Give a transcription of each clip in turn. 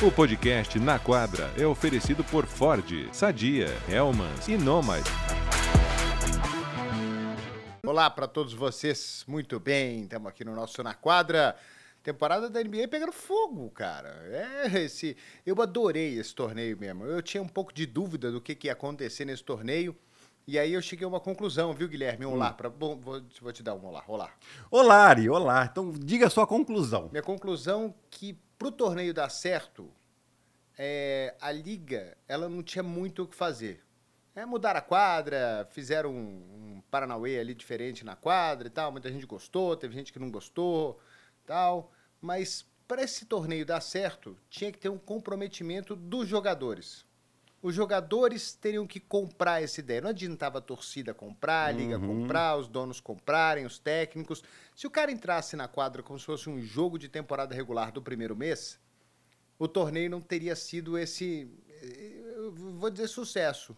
O podcast Na Quadra é oferecido por Ford, Sadia, Hellmans e Nomad. Olá para todos vocês, muito bem, estamos aqui no nosso Na Quadra. Temporada da NBA pegando fogo, cara. É esse, eu adorei esse torneio mesmo. Eu tinha um pouco de dúvida do que, que ia acontecer nesse torneio. E aí eu cheguei a uma conclusão, viu, Guilherme? Um olá. Hum. Pra, bom, vou, vou, te dar um olá. Olá. Olá, Ari, olá. Então diga a sua conclusão. Minha conclusão que para o torneio dar certo, é, a liga ela não tinha muito o que fazer. É, mudaram a quadra, fizeram um, um Paranauê ali diferente na quadra e tal. Muita gente gostou, teve gente que não gostou tal. Mas para esse torneio dar certo, tinha que ter um comprometimento dos jogadores. Os jogadores teriam que comprar essa ideia. Não adiantava a torcida comprar, a liga uhum. comprar, os donos comprarem, os técnicos. Se o cara entrasse na quadra como se fosse um jogo de temporada regular do primeiro mês, o torneio não teria sido esse, vou dizer, sucesso.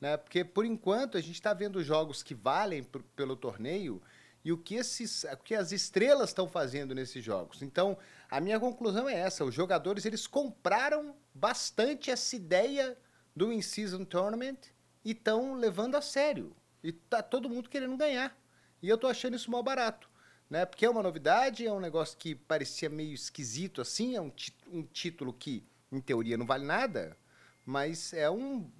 Né? Porque, por enquanto, a gente está vendo jogos que valem pelo torneio e o que, esses, o que as estrelas estão fazendo nesses jogos. Então, a minha conclusão é essa: os jogadores eles compraram bastante essa ideia do In-Season Tournament e estão levando a sério. E tá todo mundo querendo ganhar. E eu tô achando isso mal barato. Né? Porque é uma novidade, é um negócio que parecia meio esquisito assim, é um, um título que, em teoria, não vale nada, mas é um,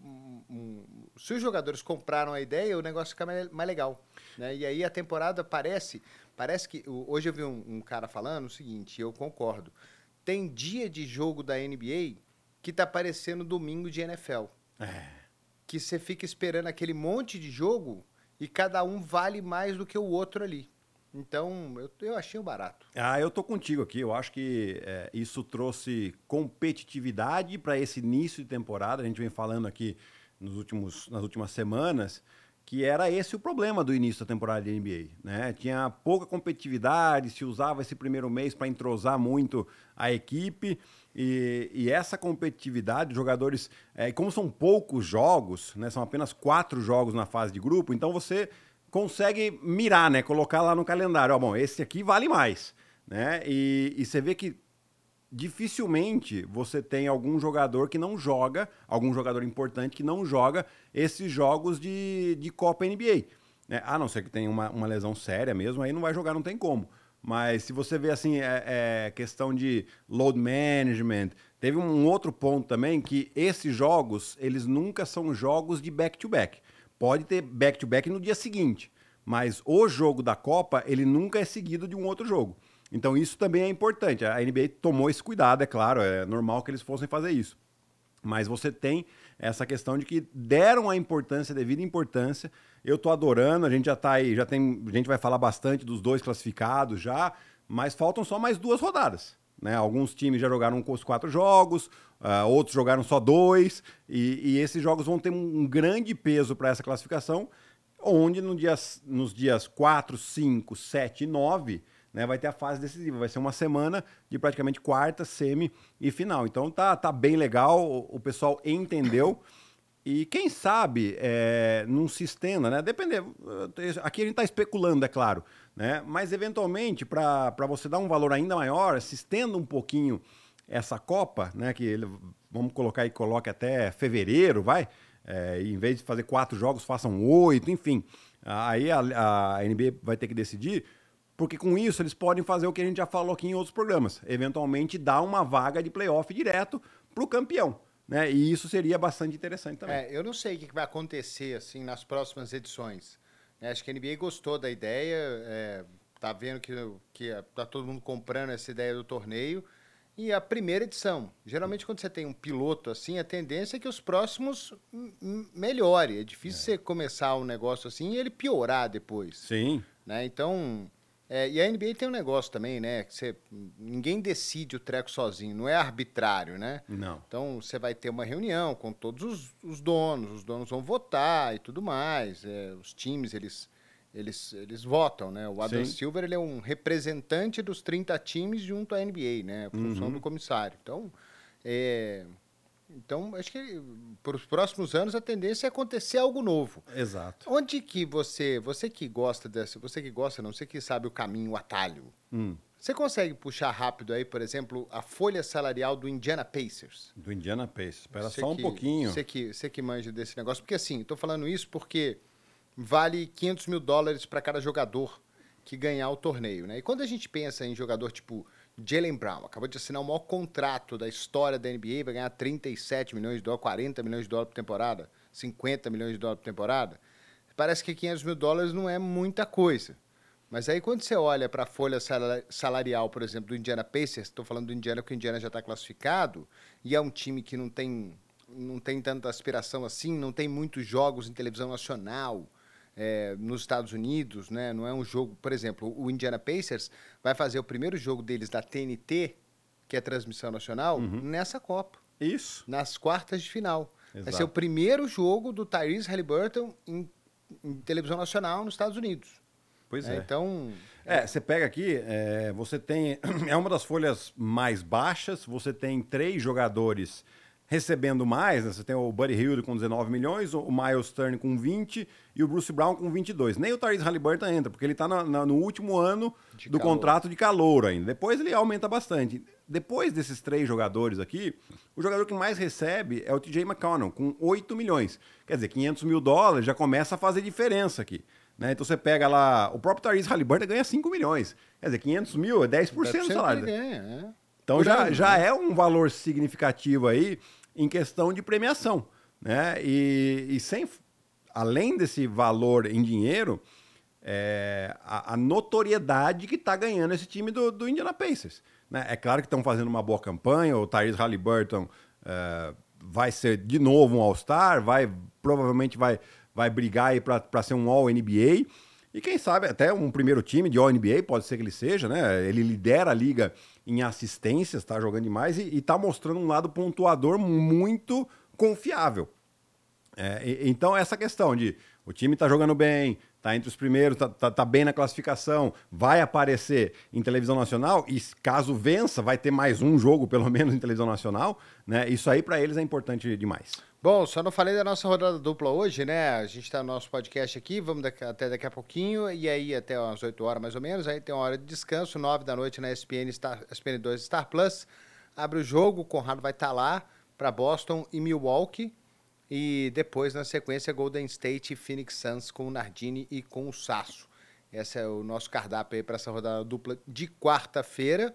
um, Se os jogadores compraram a ideia, o negócio fica mais, mais legal. Né? E aí a temporada parece. Parece que. Hoje eu vi um, um cara falando o seguinte, eu concordo. Tem dia de jogo da NBA que tá parecendo domingo de NFL. É. Que você fica esperando aquele monte de jogo e cada um vale mais do que o outro ali. Então, eu, eu achei o barato. Ah, eu tô contigo aqui. Eu acho que é, isso trouxe competitividade para esse início de temporada. A gente vem falando aqui nos últimos, nas últimas semanas que era esse o problema do início da temporada de NBA. Né? Tinha pouca competitividade, se usava esse primeiro mês para entrosar muito a equipe. E, e, essa competitividade, jogadores, é, como são poucos jogos, né, são apenas quatro jogos na fase de grupo, então você consegue mirar, né, colocar lá no calendário, ó, bom, esse aqui vale mais, né? E, e você vê que dificilmente você tem algum jogador que não joga, algum jogador importante que não joga esses jogos de, de Copa NBA. Né? A não ser que tenha uma, uma lesão séria mesmo, aí não vai jogar, não tem como. Mas se você vê assim, é, é, questão de load management, teve um outro ponto também que esses jogos, eles nunca são jogos de back-to-back. -back. Pode ter back-to-back -back no dia seguinte, mas o jogo da Copa, ele nunca é seguido de um outro jogo. Então isso também é importante. A NBA tomou esse cuidado, é claro, é normal que eles fossem fazer isso. Mas você tem essa questão de que deram a importância, a devida importância, eu tô adorando, a gente já tá aí, já tem, a gente vai falar bastante dos dois classificados já, mas faltam só mais duas rodadas. Né? Alguns times já jogaram os quatro jogos, uh, outros jogaram só dois, e, e, esses jogos vão ter um grande peso para essa classificação, onde no dias, nos dias 4, 5, 7 e 9 né, vai ter a fase decisiva. Vai ser uma semana de praticamente quarta, semi e final. Então tá, tá bem legal, o, o pessoal entendeu. E quem sabe é, não se estenda, né? Depender. Aqui a gente está especulando, é claro. Né? Mas eventualmente, para você dar um valor ainda maior, se estenda um pouquinho essa Copa, né? Que ele, vamos colocar e coloque até fevereiro, vai. É, em vez de fazer quatro jogos, façam oito, enfim. Aí a, a NBA vai ter que decidir, porque com isso eles podem fazer o que a gente já falou aqui em outros programas. Eventualmente dar uma vaga de playoff direto para o campeão. Né? E isso seria bastante interessante também. É, eu não sei o que vai acontecer assim nas próximas edições. É, acho que a NBA gostou da ideia, é, tá vendo que, que tá todo mundo comprando essa ideia do torneio. E a primeira edição. Geralmente, quando você tem um piloto assim, a tendência é que os próximos melhore. É difícil é. você começar um negócio assim e ele piorar depois. Sim. Né? Então, é, e a NBA tem um negócio também, né? Que você, ninguém decide o treco sozinho, não é arbitrário, né? Não. Então você vai ter uma reunião com todos os, os donos, os donos vão votar e tudo mais. É, os times, eles, eles, eles votam, né? O Adam Sim. Silver ele é um representante dos 30 times junto à NBA, né? A função uhum. do comissário. Então, é, então, acho que para os próximos anos a tendência é acontecer algo novo. Exato. Onde que você, você que gosta dessa, você que gosta, não, você que sabe o caminho, o atalho. Hum. Você consegue puxar rápido aí, por exemplo, a folha salarial do Indiana Pacers? Do Indiana Pacers. Espera só um que- pouquinho. Você que, você que manja desse negócio. Porque assim, tô falando isso porque vale 500 mil dólares para cada jogador que ganhar o torneio, né? E quando a gente pensa em jogador tipo Jalen Brown, acabou de assinar o maior contrato da história da NBA, vai ganhar 37 milhões de dólares, 40 milhões de dólares por temporada, 50 milhões de dólares por temporada. Parece que 500 mil dólares não é muita coisa. Mas aí quando você olha para a folha sala- salarial, por exemplo, do Indiana Pacers, estou falando do Indiana porque o Indiana já está classificado, e é um time que não tem, não tem tanta aspiração assim, não tem muitos jogos em televisão nacional é, nos Estados Unidos, né? Não é um jogo, por exemplo, o Indiana Pacers vai fazer o primeiro jogo deles da TNT, que é transmissão nacional, nessa Copa, Isso. nas quartas de final. Vai Exato. ser o primeiro jogo do Tyrese Halliburton em, em televisão nacional nos Estados Unidos. Pois É, é. Então, É, você pega aqui, é, você tem. É uma das folhas mais baixas, você tem três jogadores recebendo mais, né? Você tem o Buddy Hield com 19 milhões, o Miles Turner com 20 e o Bruce Brown com 22. Nem o Tyrese Halliburton entra, porque ele está no último ano De do calor. contrato de calor ainda. Depois ele aumenta bastante. Depois desses três jogadores aqui, o jogador que mais recebe é o TJ McConnell, com 8 milhões. Quer dizer, 500 mil dólares já começa a fazer diferença aqui. né? Então você pega lá, o próprio Tyrese Halliburton ganha 5 milhões. Quer dizer, 500 mil é 10% do 10% salário. ganha, é. Então Por já, ano, já né? é um valor significativo aí em questão de premiação. Né? E, e sem, além desse valor em dinheiro, é, a, a notoriedade que está ganhando esse time do, do Indiana Pacers. né? É claro que estão fazendo uma boa campanha, o Tyrese Halliburton é, vai ser de novo um All-Star, vai, provavelmente vai, vai brigar para ser um All-NBA. E quem sabe até um primeiro time de All-NBA, pode ser que ele seja, né? Ele lidera a liga em assistências, tá jogando demais e, e tá mostrando um lado pontuador muito confiável. É, e- então, essa questão de o time tá jogando bem, tá entre os primeiros, tá, tá- tá bem na classificação, vai aparecer em televisão nacional e caso vença, vai ter mais um jogo, pelo menos, em televisão nacional, né? Isso aí para eles é importante demais. Bom, só não falei da nossa rodada dupla hoje, né? A gente tá no nosso podcast aqui, vamos daqui- até daqui a pouquinho, e aí até umas 8 horas mais ou menos, aí tem uma hora de descanso, 9 da noite na ESPN, Star, ESPN 2 Star Plus. Abre o jogo, o Conrado vai estar lá para Boston e Milwaukee. E depois, na sequência, Golden State e Phoenix Suns com o Nardini e com o Sasso. Esse é o nosso cardápio aí para essa rodada dupla de quarta-feira.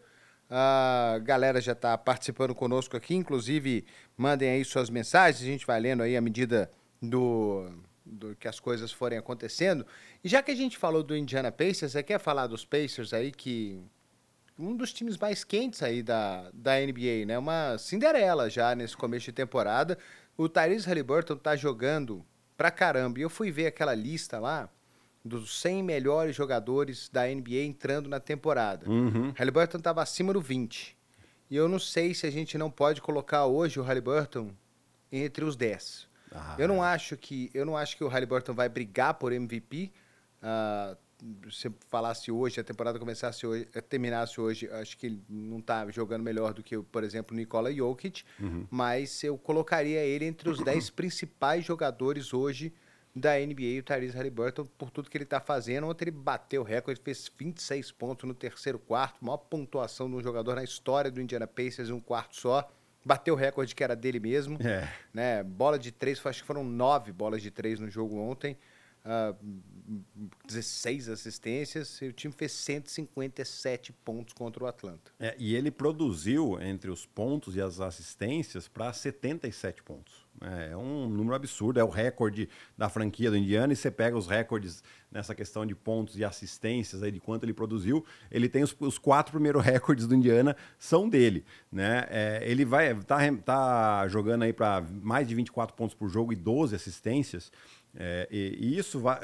A galera já está participando conosco aqui, inclusive mandem aí suas mensagens, a gente vai lendo aí à medida do, do que as coisas forem acontecendo. E já que a gente falou do Indiana Pacers, você quer falar dos Pacers aí que um dos times mais quentes aí da, da NBA, né? Uma Cinderela já nesse começo de temporada. O Tyrese Halliburton tá jogando pra caramba. E eu fui ver aquela lista lá dos 100 melhores jogadores da NBA entrando na temporada. Uhum. Halliburton estava acima do 20. E eu não sei se a gente não pode colocar hoje o Halliburton entre os 10. Ah, eu não acho que eu não acho que o Halliburton vai brigar por MVP. Ah, se falasse hoje, a temporada começasse hoje, eh, terminasse hoje, acho que ele não está jogando melhor do que, por exemplo, o Nikola Jokic, mas eu colocaria ele entre os 10 principais jogadores hoje da NBA, o Tyrese Halliburton, por tudo que ele está fazendo. Ontem ele bateu o recorde, fez 26 pontos no terceiro quarto, maior pontuação de um jogador na história do Indiana Pacers em um quarto só. Bateu o recorde que era dele mesmo É. né? Bola de três, acho que foram nove bolas de três no jogo ontem. Ah, 16 assistências e o time fez 157 pontos contra o Atlanta. É, e ele produziu entre os pontos e as assistências para 77 pontos. É, é um número absurdo, é o recorde da franquia do Indiana. E você pega os recordes nessa questão de pontos e assistências, aí, de quanto ele produziu. Ele tem os, os quatro primeiros recordes do Indiana, são dele. Né? É, ele vai tá, tá jogando aí para mais de 24 pontos por jogo e 12 assistências. É, e, e isso vai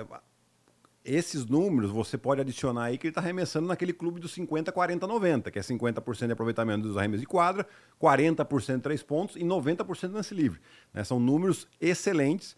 esses números você pode adicionar aí que ele está arremessando naquele clube dos 50, 40, 90, que é 50% de aproveitamento dos arremessos de quadra, 40% de três pontos e 90% de lance livre. né? São números excelentes.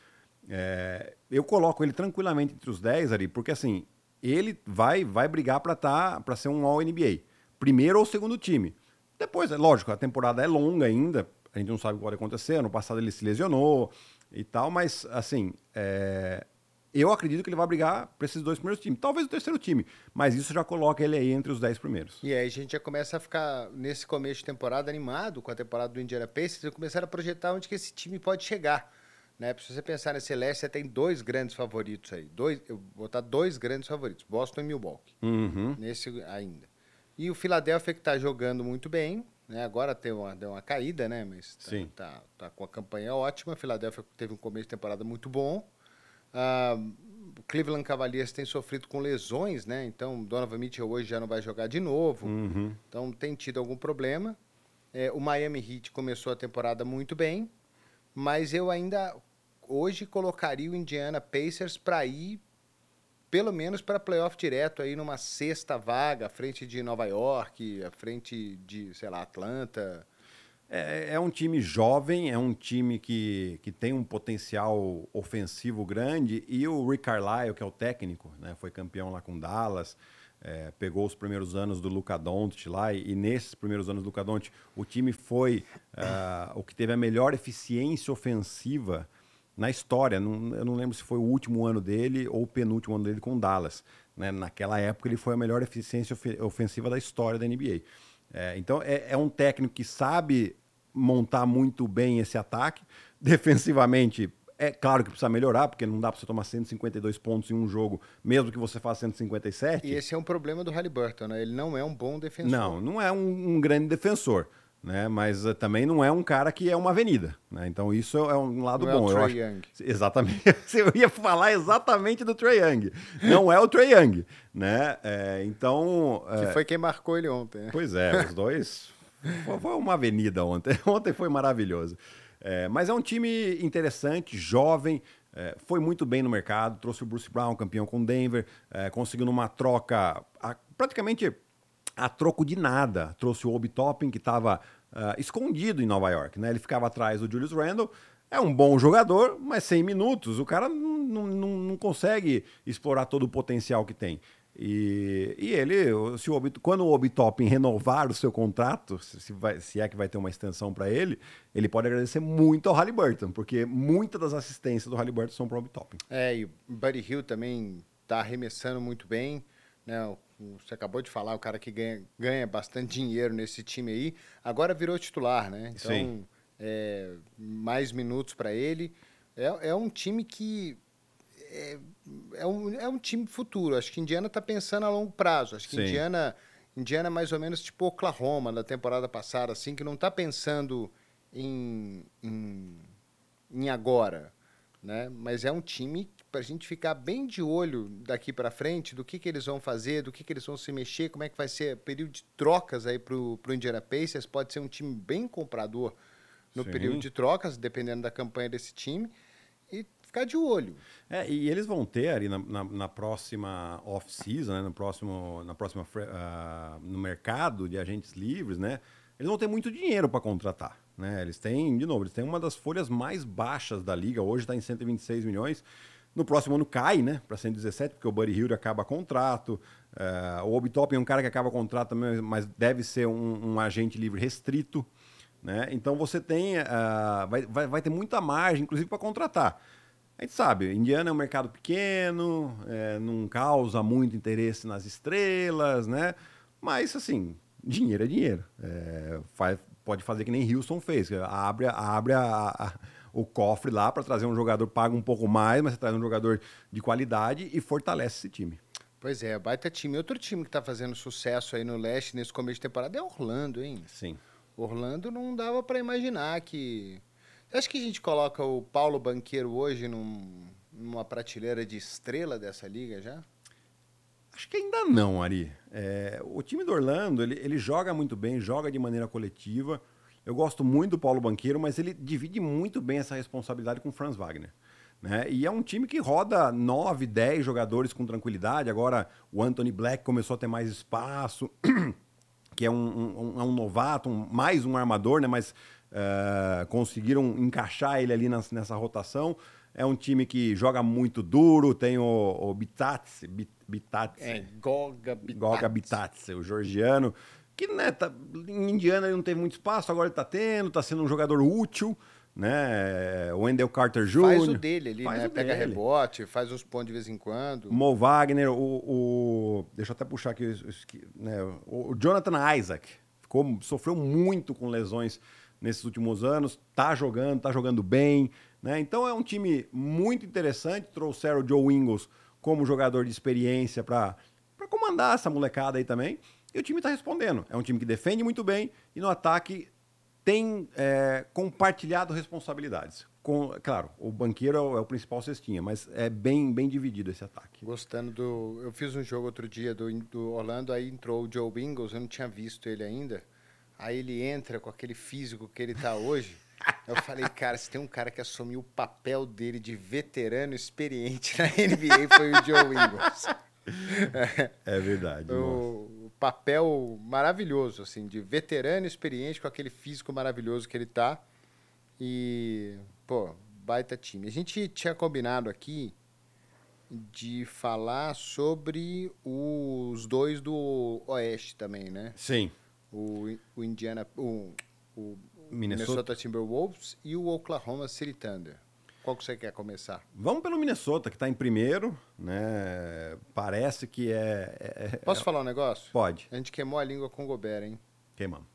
É, eu coloco ele tranquilamente entre os 10 ali, porque assim, ele vai, vai brigar para tá, para ser um All-NBA. Primeiro ou segundo time. Depois, é lógico, a temporada é longa ainda, a gente não sabe o que pode acontecer. Ano passado ele se lesionou e tal, mas assim, é, eu acredito que ele vai brigar para esses dois primeiros times. Talvez o terceiro time, mas isso já coloca ele aí entre os dez primeiros. E aí a gente já começa a ficar, nesse começo de temporada, animado com a temporada do Indiana Pacers e começar a projetar onde que esse time pode chegar. Né? Se você pensar nesse leste, você tem dois grandes favoritos aí. Dois, eu vou botar dois grandes favoritos, Boston e Milwaukee. Uhum. Nesse ainda. E o Philadelphia que está jogando muito bem, né? Agora deu uma, deu uma caída, né? Mas tá, Sim. Tá, tá com a campanha ótima. Philadelphia teve um começo de temporada muito bom. O Cleveland Cavaliers tem sofrido com lesões, né? Então, Donovan Mitchell hoje já não vai jogar de novo. Uhum. Então, tem tido algum problema. É, o Miami Heat começou a temporada muito bem, mas eu ainda hoje colocaria o Indiana Pacers para ir pelo menos para playoff direto aí numa sexta vaga, à frente de Nova York, à frente de, sei lá, Atlanta. É, é um time jovem, é um time que, que tem um potencial ofensivo grande e o Rick Carlisle, que é o técnico, né, foi campeão lá com Dallas, é, pegou os primeiros anos do Luca Doncic lá e, e nesses primeiros anos do Luca Doncic o time foi ah, o que teve a melhor eficiência ofensiva na história. Não, eu não lembro se foi o último ano dele ou o penúltimo ano dele com Dallas. Né? Naquela época ele foi a melhor eficiência ofe- ofensiva da história da NBA. É, então é, é um técnico que sabe montar muito bem esse ataque. Defensivamente, é claro que precisa melhorar, porque não dá para você tomar 152 pontos em um jogo, mesmo que você faça 157. E esse é um problema do Halliburton, né? Ele não é um bom defensor. Não, não é um, um grande defensor. Né? Mas uh, também não é um cara que é uma avenida. Né? Então isso é um lado Não é o bom. Trae acho... Young. Exatamente. Eu ia falar exatamente do Trae Young. Não é o Trae Young. Né? É, então. Que é, foi quem marcou ele ontem, né? Pois é, os dois. Foi foi uma avenida ontem. Ontem foi maravilhoso. É, mas é um time interessante, jovem. é, foi muito bem no mercado. Trouxe o Bruce Brown, campeão com Denver. é, conseguiu numa troca a- praticamente a troco de nada. Trouxe o Obi Toppin, que estava escondido em Nova York. Né? Ele ficava atrás do Julius Randle. É um bom jogador, mas 100 minutos. O cara não, não, consegue explorar todo o potencial que tem. E, e ele, se o Obi, quando o Obi Toppin renovar o seu contrato, se, vai- se é que vai ter uma extensão para ele, ele pode agradecer muito ao Halliburton, porque muitas das assistências do Halliburton são para o Obi Toppin. É, e o Buddy Hill também tá arremessando muito bem, né? Você acabou de falar, o cara que ganha, ganha bastante dinheiro nesse time aí, agora virou titular, né? Então, Sim. é, mais minutos para ele. É, é um time que é, é um, é um time futuro. Acho que Indiana está pensando a longo prazo. Acho que Sim. Indiana, Indiana é mais ou menos tipo Oklahoma da temporada passada, assim, que não está pensando em, em, em agora, né? Mas é um time para a gente ficar bem de olho daqui para frente do que, que eles vão fazer, do que, que eles vão se mexer, como é que vai ser o período de trocas aí para o Indiana Pacers. Pode ser um time bem comprador no Sim. período de trocas, dependendo da campanha desse time, e ficar de olho. É, e eles vão ter ali na, na- na próxima off-season, né, no próximo, na próxima ah, no mercado de agentes livres, né? Eles vão ter muito dinheiro para contratar, né? Eles têm, de novo, eles têm uma das folhas mais baixas da liga. Hoje está em 126 milhões. No próximo ano cai, né, para 117, porque o Buddy Hill acaba contrato. eh, o Obi é um cara que acaba contrato também, mas deve ser um, um agente livre restrito. Né? Então você tem, ah, vai, vai, vai ter muita margem, inclusive, para contratar. A gente sabe, Indiana é um mercado pequeno, é, não causa muito interesse nas estrelas, né? Mas, assim, dinheiro é dinheiro. É, faz- pode fazer que nem Houston fez, abre, abre a- a- o cofre lá para trazer um jogador, paga um pouco mais, mas você traz um jogador de qualidade e fortalece esse time. Pois é, baita time. Outro time que está fazendo sucesso aí no leste nesse começo de temporada é Orlando, hein? Sim. Orlando não dava para imaginar que. Acha que a gente coloca o Paulo Banqueiro hoje num- numa prateleira de estrela dessa liga já? Acho que ainda não, Ari. É, o time do Orlando, ele, ele joga muito bem, joga de maneira coletiva. Eu gosto muito do Paulo Banqueiro, mas ele divide muito bem essa responsabilidade com o Franz Wagner. Né? E é um time que roda 9, 10 jogadores com tranquilidade. Agora o Anthony Black começou a ter mais espaço, que é um, um- é um novato, um- mais um armador, né? mas eh, conseguiram encaixar ele ali nas- nessa rotação. É um time que joga muito duro, tem o, o Bitatse, Bit- Bitatse, É, Goga Bittats. Goga Bitatse, o georgiano, que né, tá, em Indiana ele não teve muito espaço, agora ele está tendo, está sendo um jogador útil. né? O Wendell Carter Jr. Faz o dele ali, Faz né? Pega dele. rebote, faz uns pontos de vez em quando. Mo Wagner, o, o- deixa eu até puxar aqui, né, o, o Jonathan Isaac ficou, sofreu muito com lesões nesses últimos anos, tá jogando, tá jogando bem, né? Então é um time muito interessante, trouxeram o Joe Ingles como jogador de experiência para comandar essa molecada aí também, e o time tá respondendo. É um time que defende muito bem e no ataque tem é, compartilhado responsabilidades. Com, claro, o banqueiro é o, é o principal cestinha, mas é bem, bem dividido esse ataque. Gostando do. Eu fiz um jogo outro dia do, do Orlando, aí entrou o Joe Bingles, eu não tinha visto ele ainda. Aí ele entra com aquele físico que ele tá hoje. Eu falei, cara, se tem um cara que assumiu o papel dele de veterano experiente na NBA foi o Joe Ingles. É verdade. nossa. o, o papel maravilhoso, assim, de veterano experiente com aquele físico maravilhoso que ele tá. E, pô, baita time. A gente tinha combinado aqui de falar sobre os dois do Oeste também, né? Sim. O, o Indiana, o, o Minnesota. Minnesota Timberwolves e o Oklahoma City Thunder. Qual que você quer começar? Vamos pelo Minnesota, que está em primeiro, né? Parece que é. é- é- Posso falar um negócio? Pode. A gente queimou a língua com o Gobert, hein? Queimamos.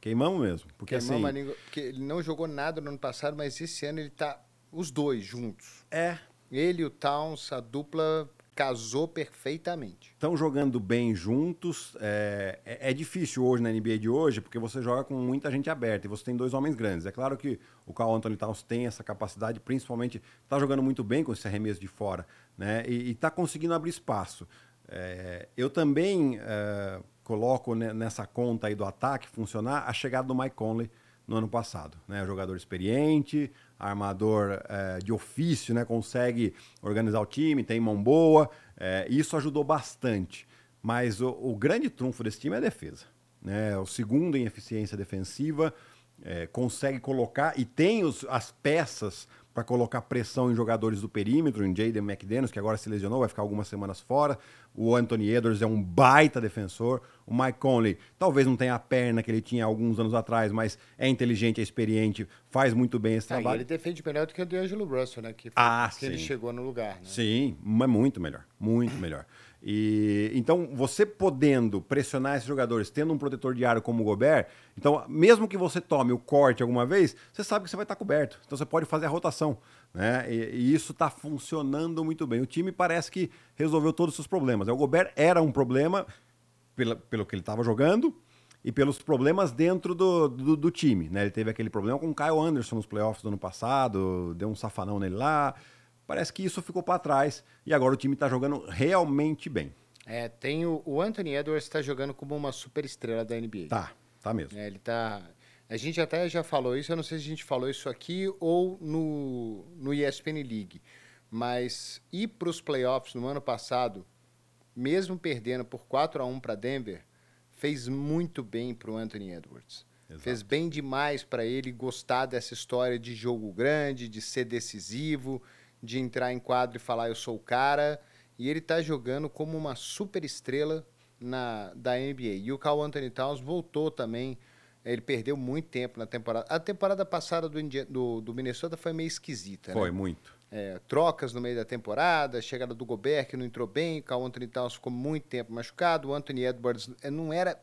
Queimamos mesmo. Porque Queimamos assim. a língua, porque ele não jogou nada no ano passado, mas esse ano ele tá os dois juntos. É. Ele e o Towns, a dupla casou perfeitamente. Estão jogando bem juntos. É, é- é difícil hoje na NBA de hoje, porque você joga com muita gente aberta e você tem dois homens grandes. É claro que o Carl Anthony Towns tem essa capacidade, principalmente está jogando muito bem com esse arremesso de fora, né? E está conseguindo abrir espaço. É, eu também é, coloco ne- nessa conta aí do ataque funcionar a chegada do Mike Conley no ano passado. Né? Jogador experiente, armador é, de ofício, né? consegue organizar o time, tem mão boa. é, isso ajudou bastante. Mas o, o grande trunfo desse time é a defesa. Né? O segundo em eficiência defensiva, é, consegue colocar e tem os- as peças para colocar pressão em jogadores do perímetro, em Jaden McDaniels, que agora se lesionou, vai ficar algumas semanas fora. O Anthony Edwards é um baita defensor. O Mike Conley talvez não tenha a perna que ele tinha alguns anos atrás, mas é inteligente, é experiente, faz muito bem esse Ah, trabalho. ele defende melhor do que o D'Angelo Russell, né? Que, Ah, que ele sim. chegou no lugar, né? Sim, mas muito melhor, muito melhor. E então você podendo pressionar esses jogadores, tendo um protetor de aro como o Gobert, então mesmo que você tome o corte alguma vez, você sabe que você vai estar coberto. Então você pode fazer a rotação, né? E, e isso está funcionando muito bem. O time parece que resolveu todos os seus problemas. O Gobert era um problema pela- pelo que ele estava jogando e pelos problemas dentro do, do, do time. Né? Ele teve aquele problema com o Kyle Anderson nos playoffs do ano passado, deu um safanão nele lá. Parece que isso ficou para trás e agora o time está jogando realmente bem. É, tem o, o Anthony Edwards está jogando como uma super estrela da NBA. Tá, tá mesmo. É, ele tá. A gente até já falou isso, eu não sei se a gente falou isso aqui ou no, no ESPN League. Mas ir para os playoffs no ano passado, mesmo perdendo por 4 a 1 para Denver, fez muito bem para o Anthony Edwards. Exato. Fez bem demais para ele gostar dessa história de jogo grande, de ser decisivo, de entrar em quadro e falar eu sou o cara. E ele está jogando como uma super estrela na, da NBA. E o Carl Anthony Towns voltou também. Ele perdeu muito tempo na temporada. A temporada passada do, do, do Minnesota foi meio esquisita, Foi né? muito. É, trocas no meio da temporada, chegada do Gobert, que não entrou bem, o Carl Anthony Towns ficou muito tempo machucado, o Anthony Edwards eh, não era...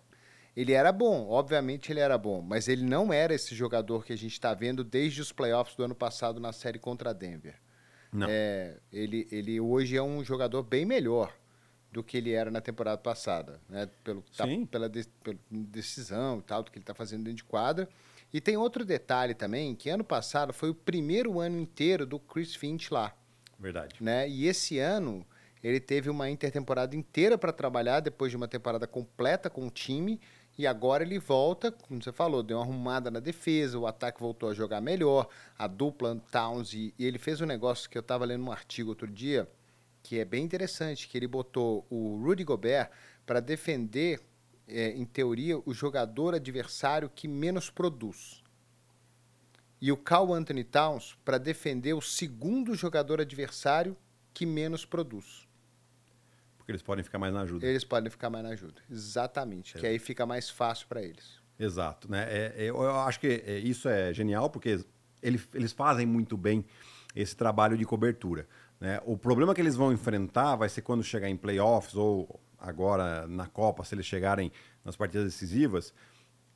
Ele era bom, obviamente ele era bom, mas ele não era esse jogador que a gente está vendo desde os playoffs do ano passado na série contra a Denver. Não. É, ele, ele hoje é um jogador bem melhor do que ele era na temporada passada, né? Pelo, tá- pela, de- pela decisão e tal, do que ele está fazendo dentro de quadra. E tem outro detalhe também, que ano passado foi o primeiro ano inteiro do Chris Finch lá, Verdade. né? E esse ano ele teve uma intertemporada inteira para trabalhar depois de uma temporada completa com o time. E agora ele volta, como você falou, deu uma arrumada na defesa, o ataque voltou a jogar melhor, a dupla Towns, e, e ele fez um negócio que eu estava lendo um artigo outro dia, que é bem interessante, que ele botou o Rudy Gobert para defender, é, em teoria, o jogador adversário que menos produz. E o Carl Anthony Towns para defender o segundo jogador adversário que menos produz. Porque eles podem ficar mais na ajuda. Eles podem ficar mais na ajuda. Exatamente. Que aí fica mais fácil para eles. Exato, né? É, é, eu eu acho que é, isso é genial, porque ele, eles fazem muito bem esse trabalho de cobertura. Né? O problema que eles vão enfrentar vai ser quando chegar em playoffs ou agora na Copa, se eles chegarem nas partidas decisivas,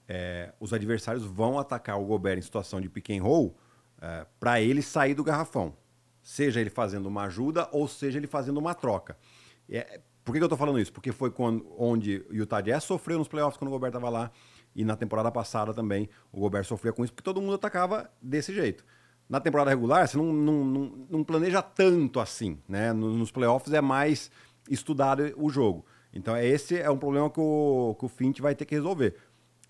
é, os adversários vão atacar o Gobert em situação de pick and roll é, para ele sair do garrafão. Seja ele fazendo uma ajuda ou seja ele fazendo uma troca. É, por que, que eu estou falando isso? Porque foi quando, onde o Utah Jazz sofreu nos playoffs quando o Gobert estava lá e na temporada passada também o Gobert sofria com isso porque todo mundo atacava desse jeito. Na temporada regular, você não, não, não, não planeja tanto assim, né? Nos playoffs é mais estudado o jogo. Então, esse é um problema que o, que o Fint vai ter que resolver.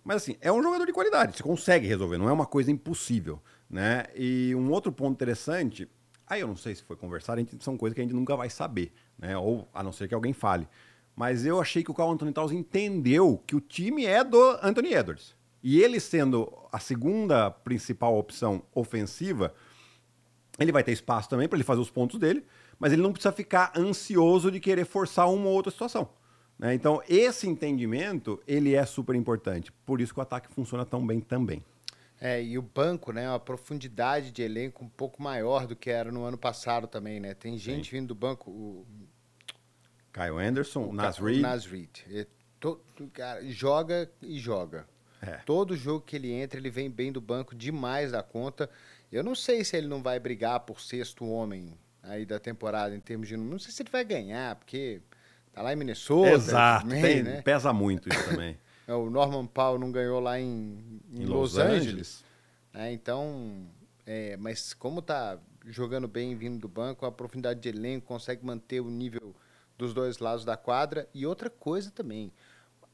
Mas, assim, é um jogador de qualidade, você consegue resolver, não é uma coisa impossível, né? E um outro ponto interessante, aí eu não sei se foi conversado, são coisas que a gente nunca vai saber, né? Ou a não ser que alguém fale. Mas eu achei que o Carl Anthony Towns entendeu que o time é do Anthony Edwards. E ele sendo a segunda principal opção ofensiva, ele vai ter espaço também para ele fazer os pontos dele, mas ele não precisa ficar ansioso de querer forçar uma ou outra situação. Né? Então, esse entendimento, ele é super importante. Por isso que o ataque funciona tão bem também. É, e o banco, né, uma profundidade de elenco um pouco maior do que era no ano passado também, né? Tem gente Sim. vindo do banco, o Kyle Anderson, o Nas Reed. Nas Reed. cara, joga e joga. É. Todo jogo que ele entra, ele vem bem do banco demais da conta. Eu não sei se ele não vai brigar por sexto homem aí da temporada em termos de. Não sei se ele vai ganhar, porque tá lá em Minnesota. Exato, também, tem, né? pesa muito isso também. É, o Norman Powell não ganhou lá em, em, Los, Los, Angeles. Angeles. É, então, é, mas como tá jogando bem vindo do banco, a profundidade de elenco, consegue manter o nível dos dois lados da quadra. E outra coisa também,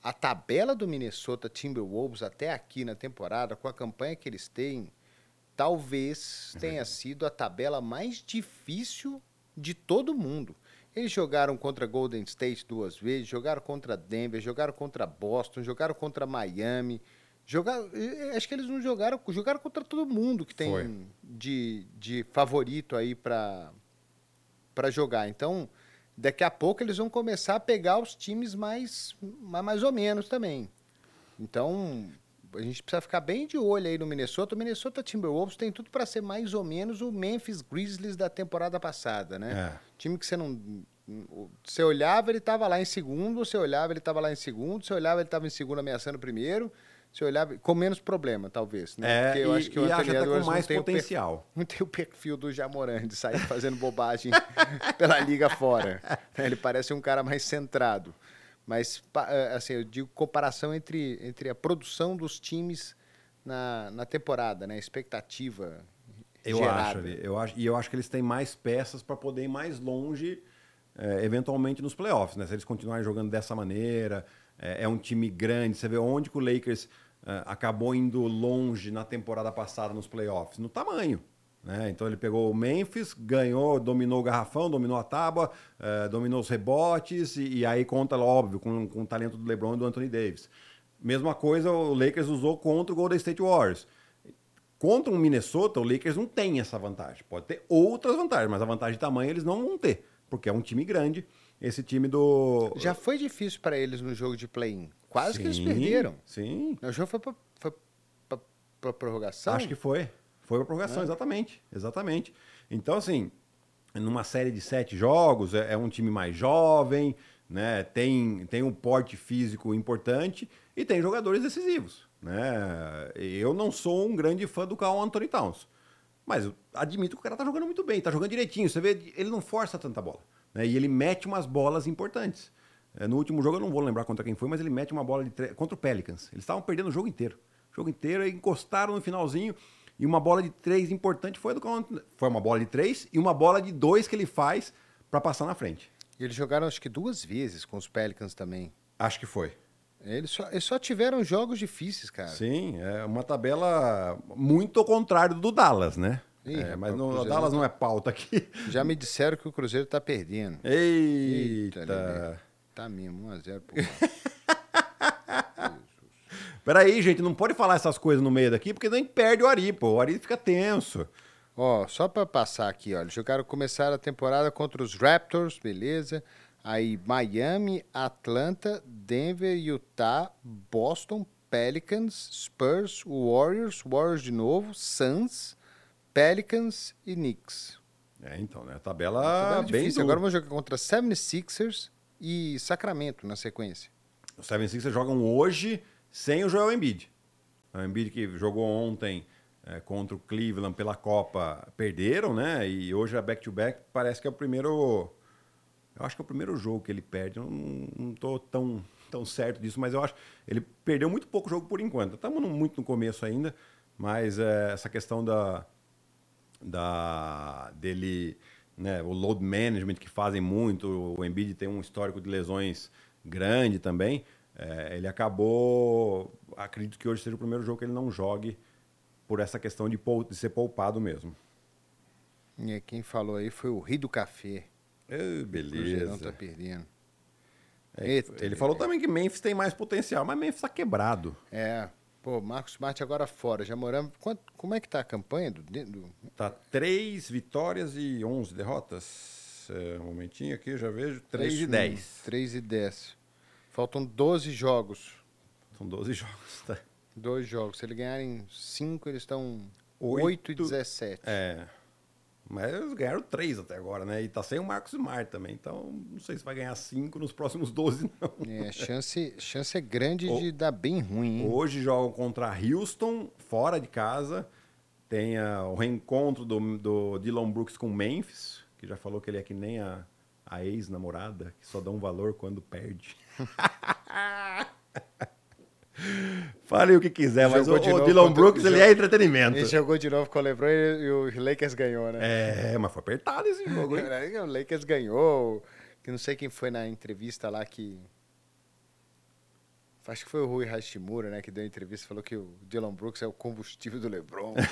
a tabela do Minnesota Timberwolves até aqui na temporada, com a campanha que eles têm, talvez tenha sido a tabela mais difícil de todo mundo. Eles jogaram contra Golden State duas vezes, jogaram contra Denver, jogaram contra Boston, jogaram contra Miami. Jogaram, acho que eles não jogaram, jogaram contra todo mundo que tem de, de favorito aí para jogar. Então, daqui a pouco eles vão começar a pegar os times mais, mais ou menos também. Então, a gente precisa ficar bem de olho aí no Minnesota. O Minnesota Timberwolves tem tudo para ser mais ou menos o Memphis Grizzlies da temporada passada, né? É. Time que você não. Você olhava, ele estava lá em segundo, você olhava, ele estava lá em segundo, você olhava, ele estava em segundo ameaçando o primeiro se olhar com menos problema, talvez. Né? É, Porque eu e, acho que o Anthony Edwards mais não potencial. não tem o perfil do Jamoran de sair fazendo bobagem pela liga fora. Ele parece um cara mais centrado. Mas, é, assim, eu digo comparação entre, entre a produção dos times na, na temporada, né? Expectativa eu gerada. acho, eu acho, e eu acho que eles têm mais peças para poder ir mais longe, é, eventualmente nos playoffs, né? Se eles continuarem jogando dessa maneira, é, é um time grande. Você vê onde que o Lakers uh, acabou indo longe na temporada passada nos playoffs? No tamanho. Né? Então ele pegou o Memphis, ganhou, dominou o garrafão, dominou a tábua, uh, dominou os rebotes e, e, aí conta, óbvio, com, com o talento do LeBron e do Anthony Davis. Mesma coisa o Lakers usou contra o Golden State Warriors. Contra o Minnesota, o Lakers não tem essa vantagem. Pode ter outras vantagens, mas a vantagem de tamanho eles não vão ter, porque é um time grande esse time do. Já foi difícil para eles no jogo de play-in. Quase sim, que eles perderam. Sim. O jogo foi para prorrogação? Acho que foi. Foi para prorrogação, é. exatamente. Exatamente. Então, assim, numa série de sete jogos, é, é, um time mais jovem, né? tem, tem um porte físico importante e tem jogadores decisivos. Né? Eu não sou um grande fã do Carl Anthony Towns. Mas admito que o cara tá jogando muito bem, tá jogando direitinho. Você vê, ele não força tanta bola. Né? E ele mete umas bolas importantes. É, no último jogo, eu não vou lembrar contra quem foi, mas ele mete uma bola tre... contra o Pelicans. Eles estavam perdendo o jogo inteiro. O jogo inteiro, e encostaram no finalzinho. E uma bola de três importante foi do Foi uma bola de três e uma bola de dois que ele faz para passar na frente. E eles jogaram acho que duas vezes com os Pelicans também. Acho que foi. Eles só, eles só tiveram jogos difíceis, cara. Sim, é uma tabela muito ao contrário do Dallas, né? Ih, é, mas no, Dallas não é pauta aqui. Já me disseram que o Cruzeiro tá perdendo. Eita! Eita tá mesmo, 1x0 pro Peraí, gente, não pode falar essas coisas no meio daqui, porque nem perde o Ari, pô. O Ari fica tenso. Ó, só para passar aqui, ó. Eles jogaram, começaram a temporada contra os Raptors, beleza. Aí Miami, Atlanta, Denver, Utah, Boston, Pelicans, Spurs, Warriors, Warriors de novo, Suns, Pelicans e Knicks. É, então, né? A tabela, Tabela bem difícil. dura. Agora vamos jogar contra 76ers e Sacramento na sequência. Os 76ers jogam hoje sem o Joel Embiid. O Embiid que jogou ontem é, contra o Cleveland pela Copa, perderam, né? E hoje a back-to-back parece que é o primeiro... Eu acho que é o primeiro jogo que ele perde. Eu não, tô tão, tão certo disso, mas eu acho... Ele perdeu muito pouco jogo por enquanto. Estamos muito no começo ainda, mas é, essa questão da, da dele... Né, o load management que fazem muito, o Embiid tem um histórico de lesões grande também. É, ele acabou. Acredito que hoje seja o primeiro jogo que ele não jogue por essa questão de, de ser poupado mesmo. E quem falou aí foi o Rio do Café. Oh, O Gerão tá beleza. perdendo. É, Eita, ele falou também que Memphis tem mais potencial, mas Memphis está quebrado. É. Pô, Marcos Smart agora fora. Já moramos. Quanto, como é que tá a campanha do. do Tá três vitórias e 11 derrotas. É, um momentinho aqui, já vejo. 3 e 10. 3 e 10. Faltam 12 jogos. São 12 jogos. Tá? Dois jogos. Se eles ganharem 5, eles estão Oito. 8 e 17. É. Mas eles ganharam 3 até agora, né? E tá sem o Marcos Smart também. Então, não sei se vai ganhar 5 nos próximos 12, não. É, chance, chance é grande O- de dar bem ruim, hein? Hoje jogam contra Houston, fora de casa. Tem ah, o reencontro do, do Dylan Brooks com Memphis, que já falou que ele é que nem a, a ex-namorada, que só dá um valor quando perde. Fale o que quiser, mas o, o Dylan Brooks ele é entretenimento. Ele jogou de novo com o LeBron e, e o Lakers ganhou, né? É, mas foi apertado esse jogo, hein? O Lakers ganhou. Que não sei quem foi na entrevista lá que. Acho que foi o Rui Hashimura, né? Que deu a entrevista e falou que o Dylan Brooks é o combustível do LeBron.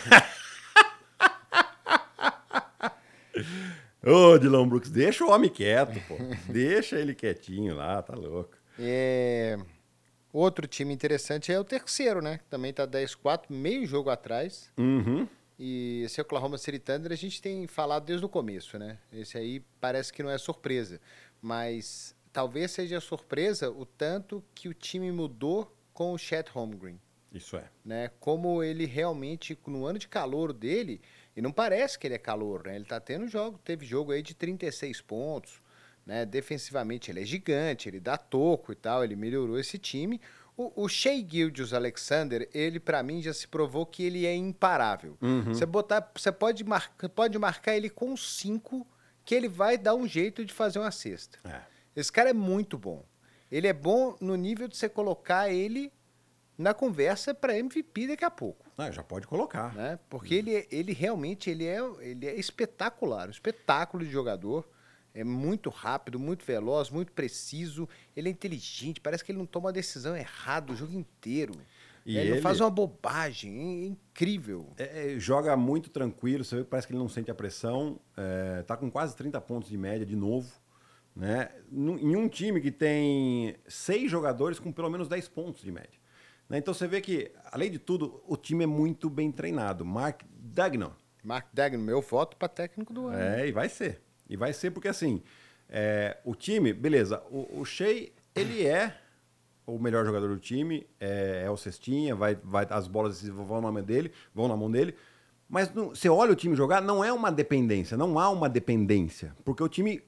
Ô, Dylan Brooks, deixa o homem quieto, pô. deixa ele quietinho lá, tá louco. É, Outro time interessante é o terceiro, né? Também tá 10-4, meio jogo atrás. Uhum. E esse Oklahoma City Thunder a gente tem falado desde o começo, né? Esse aí parece que não é surpresa. Mas talvez seja surpresa o tanto que o time mudou com o Chet Holmgren. Isso é. Né? Como ele realmente, no ano de calor dele, e não parece que ele é calor, né? Ele tá tendo jogo, teve jogo aí de 36 pontos, né? Defensivamente ele é gigante, ele dá toco e tal, ele melhorou esse time. O, o Shea Gildius Alexander, ele para mim já se provou que ele é imparável. Uhum. Você botar, você pode marcar, pode marcar ele com cinco que ele vai dar um jeito de fazer uma cesta. É. Esse cara é muito bom. Ele é bom no nível de você colocar ele na conversa para MVP daqui a pouco, Ah, já pode colocar. né? Porque ele, ele realmente ele é, ele é espetacular, um espetáculo de jogador. É muito rápido, muito veloz, muito preciso. Ele é inteligente, parece que ele não toma a decisão errada o jogo inteiro. E ele, não ele- faz uma bobagem, é incrível. É, é, joga muito tranquilo, você vê que parece que ele não sente a pressão. É, tá com quase 30 pontos de média de novo. Né? Em um time que tem seis jogadores com pelo menos 10 pontos de média. Né? Então você vê que, além de tudo, o time é muito bem treinado. Mark Dagnon. Mark Dagno, meu voto para técnico do ano. É, e vai ser. E vai ser porque assim, é, o time, beleza, o, o Shea, ele é o melhor jogador do time, é, é o cestinha, vai, vai, as bolas vão na mão dele, vão na mão dele. Mas não- você olha o time jogar, não é uma dependência, não há uma dependência, porque o time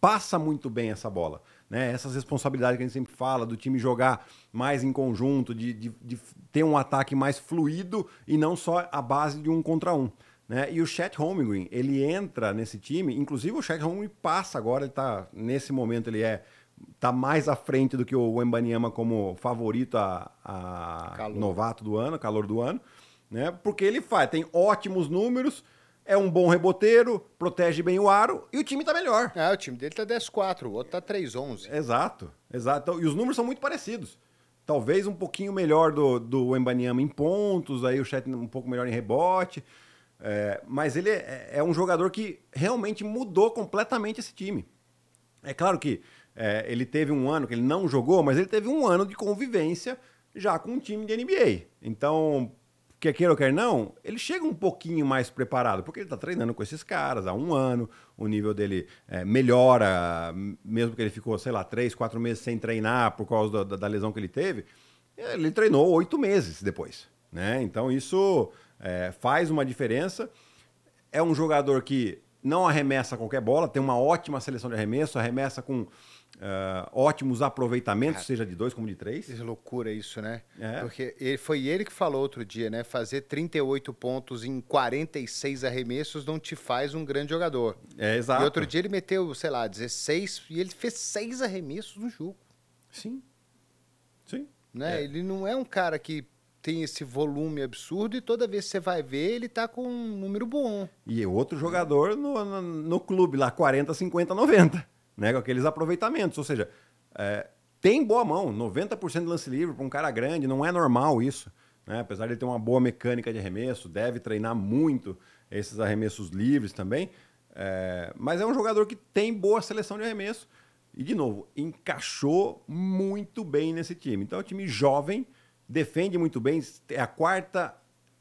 passa muito bem essa bola. Né? Essas responsabilidades que a gente sempre fala, do time jogar mais em conjunto, de, de- de ter um ataque mais fluido e não só a base de um contra um. Né? E o Chet Holmgren, ele entra nesse time, inclusive o Chet Holmgren passa agora, ele tá, nesse momento ele é tá mais à frente do que o Wembanyama como favorito a, a novato do ano, calor do ano, né? Porque ele faz, tem ótimos números, é um bom reboteiro, protege bem o aro e o time tá melhor. Ah, o time dele tá 10-4, o outro tá 3-11. Exato, exato. Então, E os números são muito parecidos. Talvez um pouquinho melhor do, do Embanyama em pontos, aí o Chet um pouco melhor em rebote. É, mas ele é, é um jogador que realmente mudou completamente esse time. É claro que é, ele teve um ano que ele não jogou, mas ele teve um ano de convivência já com um time de NBA. Então, quer queira ou quer não, ele chega um pouquinho mais preparado, porque ele está treinando com esses caras há um ano, o nível dele é, melhora, mesmo que ele ficou, sei lá, três, quatro meses sem treinar por causa da, da- lesão que ele teve, ele treinou oito meses depois. Né? Então, isso é, faz uma diferença. é um jogador que não arremessa qualquer bola, tem uma ótima seleção de arremesso, arremessa com uh, ótimos aproveitamentos, seja de dois como de três. Que loucura isso, né? É. Porque ele, foi ele que falou outro dia, né? Fazer 38 pontos em 46 arremessos não te faz um grande jogador. É, exato. E outro dia ele meteu, sei lá, 16 e ele fez seis arremessos no jogo. Sim. Sim. Né? É. Ele não é um cara que tem esse volume absurdo e toda vez que você vai ver, ele tá com um número bom. E outro jogador no, no, no clube lá, 40, 50, 90, né? Com aqueles aproveitamentos. Ou seja, é, tem boa mão, 90% de lance livre para um cara grande, não é normal isso. Né? Apesar de ele ter uma boa mecânica de arremesso, deve treinar muito esses arremessos livres também. É, mas é um jogador que tem boa seleção de arremesso. E, de novo, encaixou muito bem nesse time. Então, é um time jovem, defende muito bem, é a quarta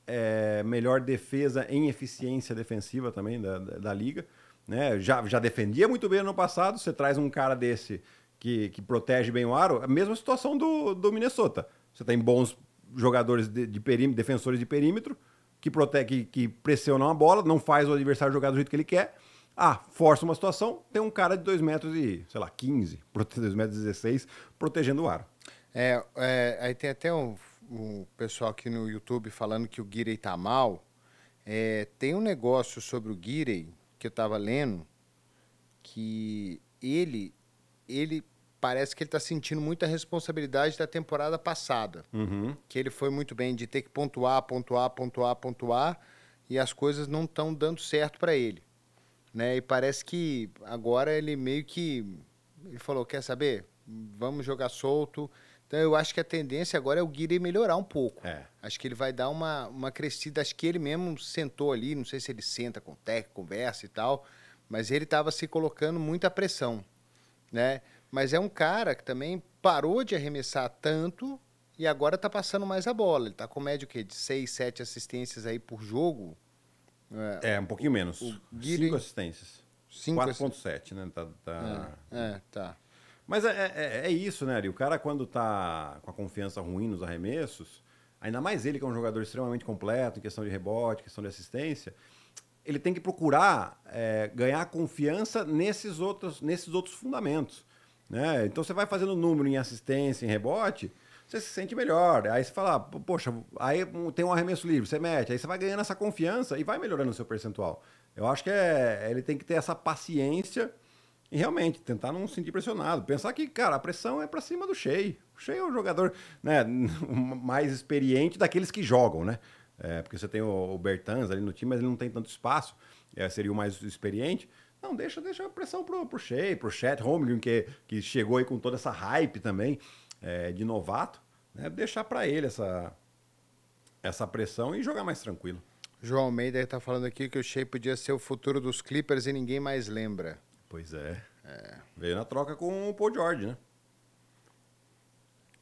é, melhor defesa em eficiência defensiva também da, da, da, liga. Né? Já, já defendia muito bem no passado, você traz um cara desse que, que protege bem o aro, a mesma situação do, do Minnesota. Você tem bons jogadores de, de perímetro, defensores de perímetro, que, protege, que, que pressionam a bola, não faz o adversário jogar do jeito que ele quer. Ah, força uma situação, tem um cara de 2 metros e, sei lá, 15, 2 metros e 16, protegendo o aro. É, é, aí tem até um, um, pessoal aqui no YouTube falando que o Guirey tá mal. É, tem um negócio sobre o Guirey que eu tava lendo que ele, ele parece que ele tá sentindo muita responsabilidade da temporada passada. Uhum. Que ele foi muito bem de ter que pontuar, pontuar, pontuar, pontuar e as coisas não estão dando certo para ele. Né? E parece que agora ele meio que ele falou, quer saber? Vamos jogar solto então eu acho que a tendência agora é o Guiri melhorar um pouco. É. Acho que ele vai dar uma, uma crescida. Acho que ele mesmo sentou ali, não sei se ele senta com o técnico, conversa e tal, mas ele estava se colocando muita pressão, né? Mas é um cara que também parou de arremessar tanto e agora está passando mais a bola. Ele está com média o quê? De 6, 7 assistências aí por jogo. É, é um pouquinho menos. Guiri... Cinco assistências. 4.7, né? Tá, tá... É, é, tá. Mas é, é, é, isso, né, Ari? O cara, quando tá com a confiança ruim nos arremessos, ainda mais ele, que é um jogador extremamente completo em questão de rebote, questão de assistência, ele tem que procurar é, ganhar confiança nesses outros, nesses outros fundamentos. Né? Então você vai fazendo número em assistência, em rebote, você se sente melhor. Aí você fala, poxa, aí tem um arremesso livre, você mete, aí você vai ganhando essa confiança e vai melhorando o seu percentual. Eu acho que é, ele tem que ter essa paciência e realmente, tentar não se sentir pressionado. Pensar que, cara, a pressão é para cima do Shea. O Shea é o jogador né, mais experiente daqueles que jogam, né? É, porque você tem o, Bertans ali no time, mas ele não tem tanto espaço. É, seria o mais experiente. Não, deixa, deixa a pressão pro, pro Shea, pro Chet Holmgren, que, que chegou aí com toda essa hype também é, de novato. Né? Deixar para ele essa, essa pressão e jogar mais tranquilo. João Almeida está falando aqui que o Shea podia ser o futuro dos Clippers e ninguém mais lembra. Pois é. é. Veio na troca com o Paul George, né?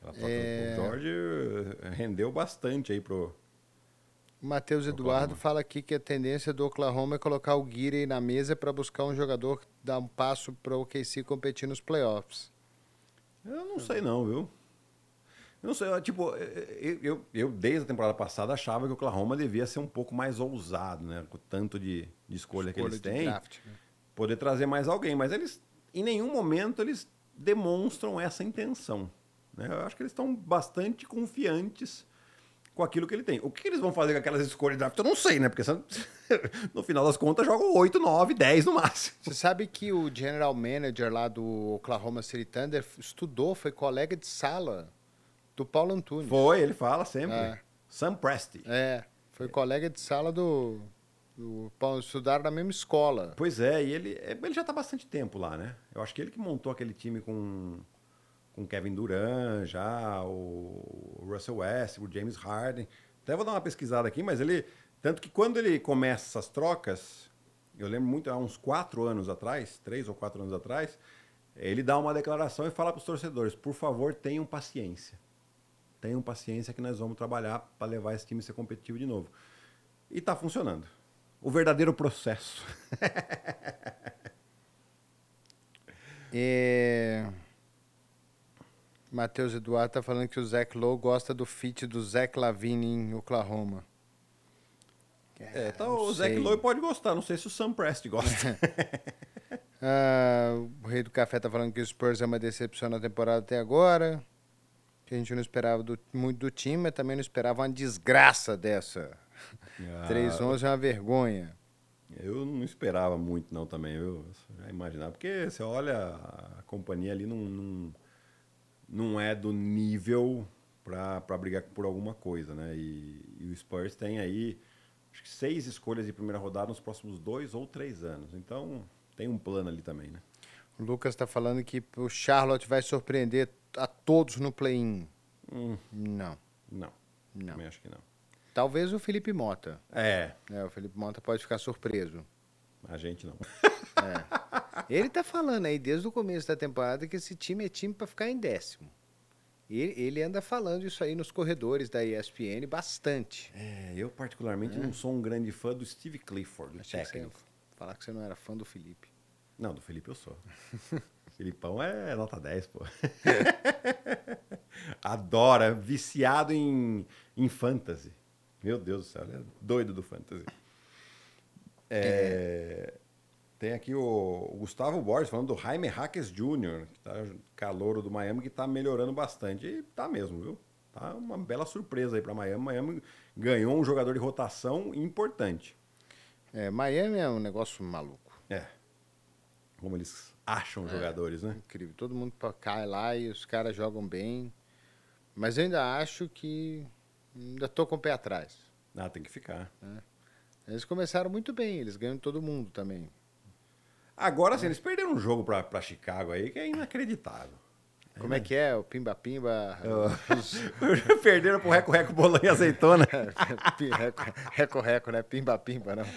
Aquela troca é... do Paul George eh, rendeu bastante aí pro. O Matheus Eduardo fala aqui que a tendência do Oklahoma é colocar o Guiri na mesa para buscar um jogador que dá um passo para o OKC competir nos playoffs. Eu não sei não, viu? Eu não sei, tipo, eu, eu, eu, desde a temporada passada achava que o Oklahoma devia ser um pouco mais ousado, né? Com o tanto de, de escolha, escolha que eles têm. Draft, né? Poder trazer mais alguém, mas eles, em nenhum momento, eles demonstram essa intenção. Né? Eu acho que eles estão bastante confiantes com aquilo que ele tem. O que eles vão fazer com aquelas escolhas de draft, eu não sei, né? Porque no final das contas jogam 8, 9, 10 no máximo. Você sabe que o general manager lá do Oklahoma City Thunder estudou, foi colega de sala do Paulo Antunes. Foi, ele fala sempre. É. Sam Presti. É, foi colega de sala do, o, estudaram na mesma escola. Pois é, e ele, é, ele já está bastante tempo lá, né? Eu acho que ele que montou aquele time com com Kevin Durant, já o Russell West, o James Harden. Até vou dar uma pesquisada aqui, mas ele tanto que quando ele começa essas trocas, eu lembro muito há uns quatro anos atrás, três ou quatro anos atrás, ele dá uma declaração e fala para os torcedores: por favor, tenham paciência, tenham paciência que nós vamos trabalhar para levar esse time a ser competitivo de novo. E está funcionando o verdadeiro processo. é... Matheus Eduardo tá falando que o Zach Lowe gosta do fit do Zach Lavine em Oklahoma. É, então o Zach Lowe pode gostar, não sei se o Sam Prest gosta. ah, o Rei do Café tá falando que o Spurs é uma decepção na temporada até agora. Que a gente não esperava do, muito do time, mas também não esperava uma desgraça dessa. Ah, 3-11 é uma vergonha. Eu não esperava muito, não, também. Eu já imaginava. Porque você olha, a companhia ali não, não, não é do nível para brigar por alguma coisa, né? E, e, o Spurs tem aí acho que seis escolhas de primeira rodada nos próximos dois ou três anos. Então tem um plano ali também, né? O Lucas está falando que o Charlotte vai surpreender a todos no play-in. Hum. Não. Não. Não. Também acho que não. Talvez o Felipe Mota. É. é. O Felipe Mota pode ficar surpreso. A gente não. É. Ele tá falando aí desde o começo da temporada que esse time é time para ficar em décimo. Ele, ele anda falando isso aí nos corredores da ESPN bastante. É, eu particularmente é. não sou um grande fã do Steve Clifford, do Achei técnico. Que falar que você não era fã do Felipe. Não, do Felipe eu sou. Filipão é nota 10, pô. Adora, viciado em, em fantasy. Meu Deus do céu, ele é doido do fantasy. É, tem aqui o, o, Gustavo Borges falando do Jaime Hackers Jr., que tá calouro do Miami, que está melhorando bastante. E tá mesmo, viu? Tá uma bela surpresa aí para Miami. Miami ganhou um jogador de rotação importante. É, Miami é um negócio maluco. É. Como eles acham é, jogadores, né? Incrível. Todo mundo cai lá e os caras jogam bem. Mas eu ainda acho que Ainda tô com o pé atrás. Ah, tem que ficar. É. Eles começaram muito bem, eles ganham todo mundo também. Agora sim, eles perderam um jogo pra, pra Chicago aí que é inacreditável. Como é, é que é? O pimba-pimba. Oh. Perderam pro reco-reco, bolão e azeitona. Reco-reco, né? Pimba-pimba, não.